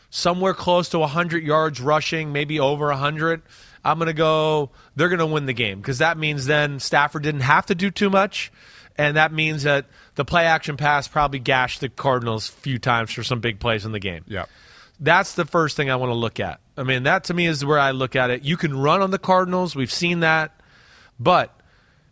somewhere close to 100 yards rushing, maybe over 100, I'm going to go they're going to win the game because that means then Stafford didn't have to do too much and that means that the play action pass probably gashed the Cardinals a few times for some big plays in the game. Yeah. That's the first thing I want to look at. I mean, that to me is where I look at it. You can run on the Cardinals. We've seen that. But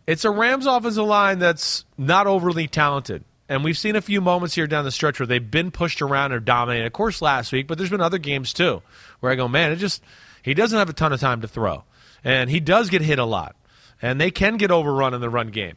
it's a Rams offensive line that's not overly talented. And we've seen a few moments here down the stretch where they've been pushed around or dominated. Of course, last week, but there's been other games too where I go, man, it just, he doesn't have a ton of time to throw. And he does get hit a lot. And they can get overrun in the run game.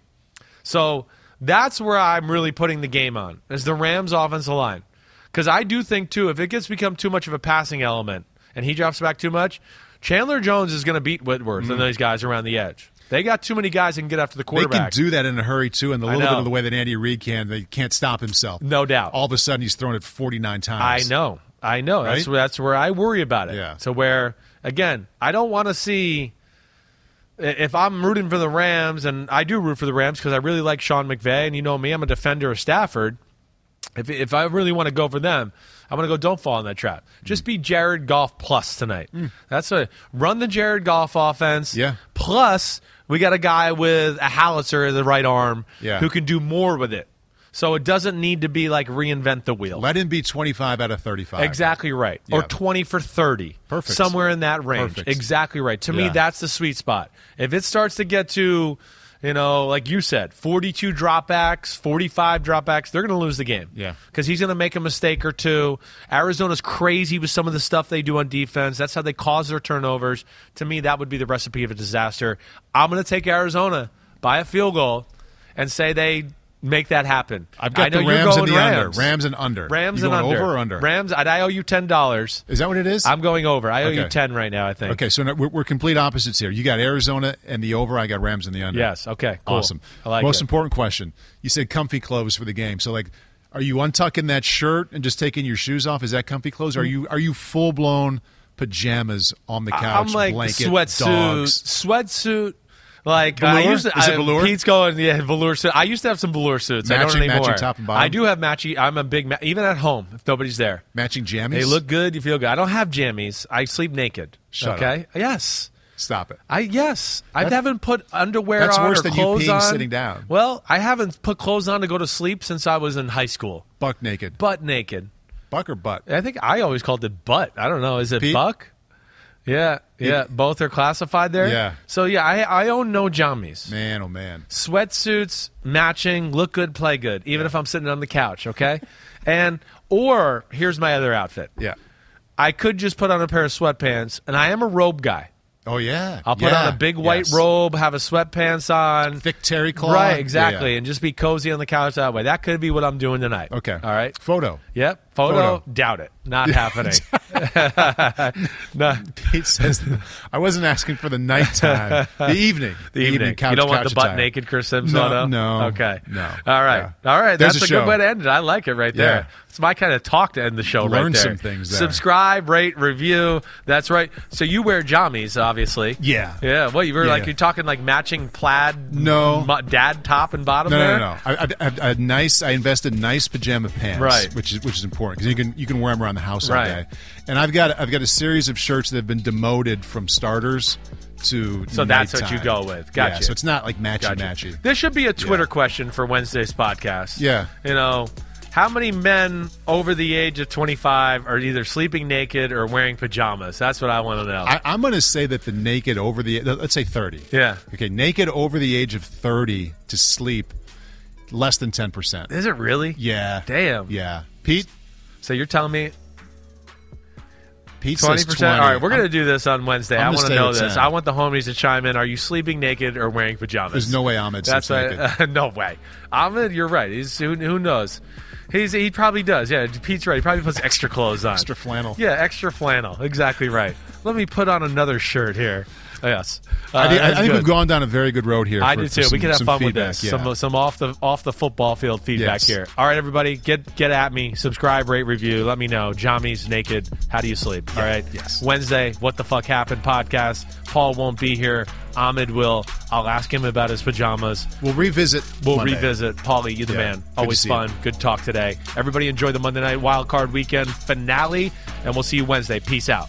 So that's where I'm really putting the game on is the Rams offensive line. Because I do think too, if it gets become too much of a passing element and he drops back too much, Chandler Jones is going to beat Whitworth and mm. those guys around the edge. They got too many guys that can get after the Mm-hmm. They can do that in a hurry too, and a little bit of the way that Andy Reid can, they can't stop himself. no doubt. All of a sudden, he's thrown it 49 times. I know. I know. That's Right? that's where I worry about it. Yeah. So where again, I don't want to see if I'm rooting for the Rams, and I do root for the Rams because I really like Sean McVay, and you know me, I'm a defender of Stafford. If if I really want to go for them, I'm going to go. Don't fall in that trap. Just be Jared Goff plus tonight. That's a run the Jared Goff offense. Mm. Yeah. Plus, we got a guy with a howitzer in the right arm Yeah. who can do more with it. So it doesn't need to be like reinvent the wheel. Let him be 25 out of 35. Exactly right. Or 20 for 30. Perfect. Somewhere in that range. Perfect. Exactly right. To me, that's the sweet spot. If it starts to get to, you know, like you said, 42 dropbacks, 45 dropbacks, they're going to lose the game. Yeah. Because he's going to make a mistake or two. Arizona's crazy with some of the stuff they do on defense. That's how they cause their turnovers. To me, that would be the recipe of a disaster. I'm going to take Arizona by a field goal and say they make that happen. I've got I know the Rams and the Rams. under. Rams and under. Rams You and under. over or under? Rams. I I owe you ten dollars. Is that what it is? I'm going over. I owe you Okay. ten right now. I think. Okay, so we're, we're complete opposites here. You got Arizona and the over. I got Rams and the under. Yes. Okay. Cool. Awesome. I like Most it. important question. You said comfy clothes for the game. So like, are you untucking that shirt and just taking your shoes off? Is that comfy clothes? Are mm. you are you full blown pajamas on the couch? I'm like blanket, sweatsuit, dogs? sweatsuit. Like I used to, Is it I- velour? Pete's going, yeah, velour suit. I used to have some velour suits. I Matching- don't anymore. top and bottom? I do have matchy. I'm a big, ma- even at home if nobody's there. Matching jammies. They look good. You feel good. I don't have jammies. I sleep naked. Shut okay. Yes. Stop it. I yes, I haven't put underwear That's on worse or than you clothes peeing on. sitting down. Well, I haven't put clothes on to go to sleep since I was in high school. Buck naked. Butt naked. Buck or butt? I think I always called it butt. I don't know. Is it Pete? buck? Yeah, yeah. Both are classified there. Yeah. So yeah, I I own no jammies. Man, oh man. Sweatsuits, matching, look good, play good. Even if I'm sitting on the couch, okay. [laughs] and or here's my other outfit. Yeah. I could just put on a pair of sweatpants, and I am a robe guy. Oh yeah. I'll put Yeah. on a big white Yes. robe, have a sweatpants on, thick terry cloth. right? Yeah, Exactly, yeah. and just be cozy on the couch that way. That could be what I'm doing tonight. Okay. all right. Photo. Yep. Photo, Photo. doubt it. Not [laughs] happening. [laughs] no. Pete says, "I wasn't asking for the nighttime, the [laughs] evening, The evening. couch, you don't want the butt naked Chris Simms No, photo? no, Okay. no. All right. Yeah. All right. There's That's a a, good way to end it. I like it right Yeah. there. It's my kind of talk to end the show right Learn there. some things there. Subscribe, rate, review. That's right. So you wear jammies, obviously. Yeah. Yeah. Well, you were Yeah, like? You're talking like matching plaid. No. dad top and bottom. No, there? no, no, no. I, I, I, I nice. I invested nice pajama pants, Right. Which is which is important because you can you can wear them around the house all day. And I've got I've got a series of shirts that have been demoted from starters to So that's what you go with. Gotcha. Yeah, so it's not like matchy Gotcha. matchy. This should be a Twitter question for Wednesday's podcast. Yeah. You know, how many men over the age of 25 are either sleeping naked or wearing pajamas? That's what I want to know. I, I'm going to say that the naked over the let's say 30. yeah. Okay, naked over the age of 30 to sleep less than 10 percent. Is it really? Yeah. Damn. Yeah. Pete. So you're telling me Pete 20%? 20. All right, we're gonna do this on Wednesday. I want to know this. 10. I want the homies to chime in. Are you sleeping naked or wearing pajamas? There's no way Ahmed That's sleeps right. naked. [laughs] no way. Ahmed, you're right. He's who, who knows. He's he probably does. Yeah, Pete's right. He probably puts extra clothes on. Extra flannel. Yeah, extra flannel. Exactly right. Let me put on another shirt here. Yes, Uh, I, think- I think good. we've gone down a very good road here. I for- do too. some- we can have fun with this. yeah. Some some off the off the football field feedback Yes. here. All right, everybody, get get at me. Subscribe, rate, review. Let me know. Jammies naked. How do you sleep? All right. yes. Wednesday. What the fuck happened? Podcast. Paul won't be here. Ahmed will. I'll ask him about his pajamas. We'll revisit. We'll Monday. revisit. Paulie, you the Yeah, man. Always see fun. you. Good talk today. Everybody enjoy the Monday night wild card weekend finale, and we'll see you Wednesday. Peace out.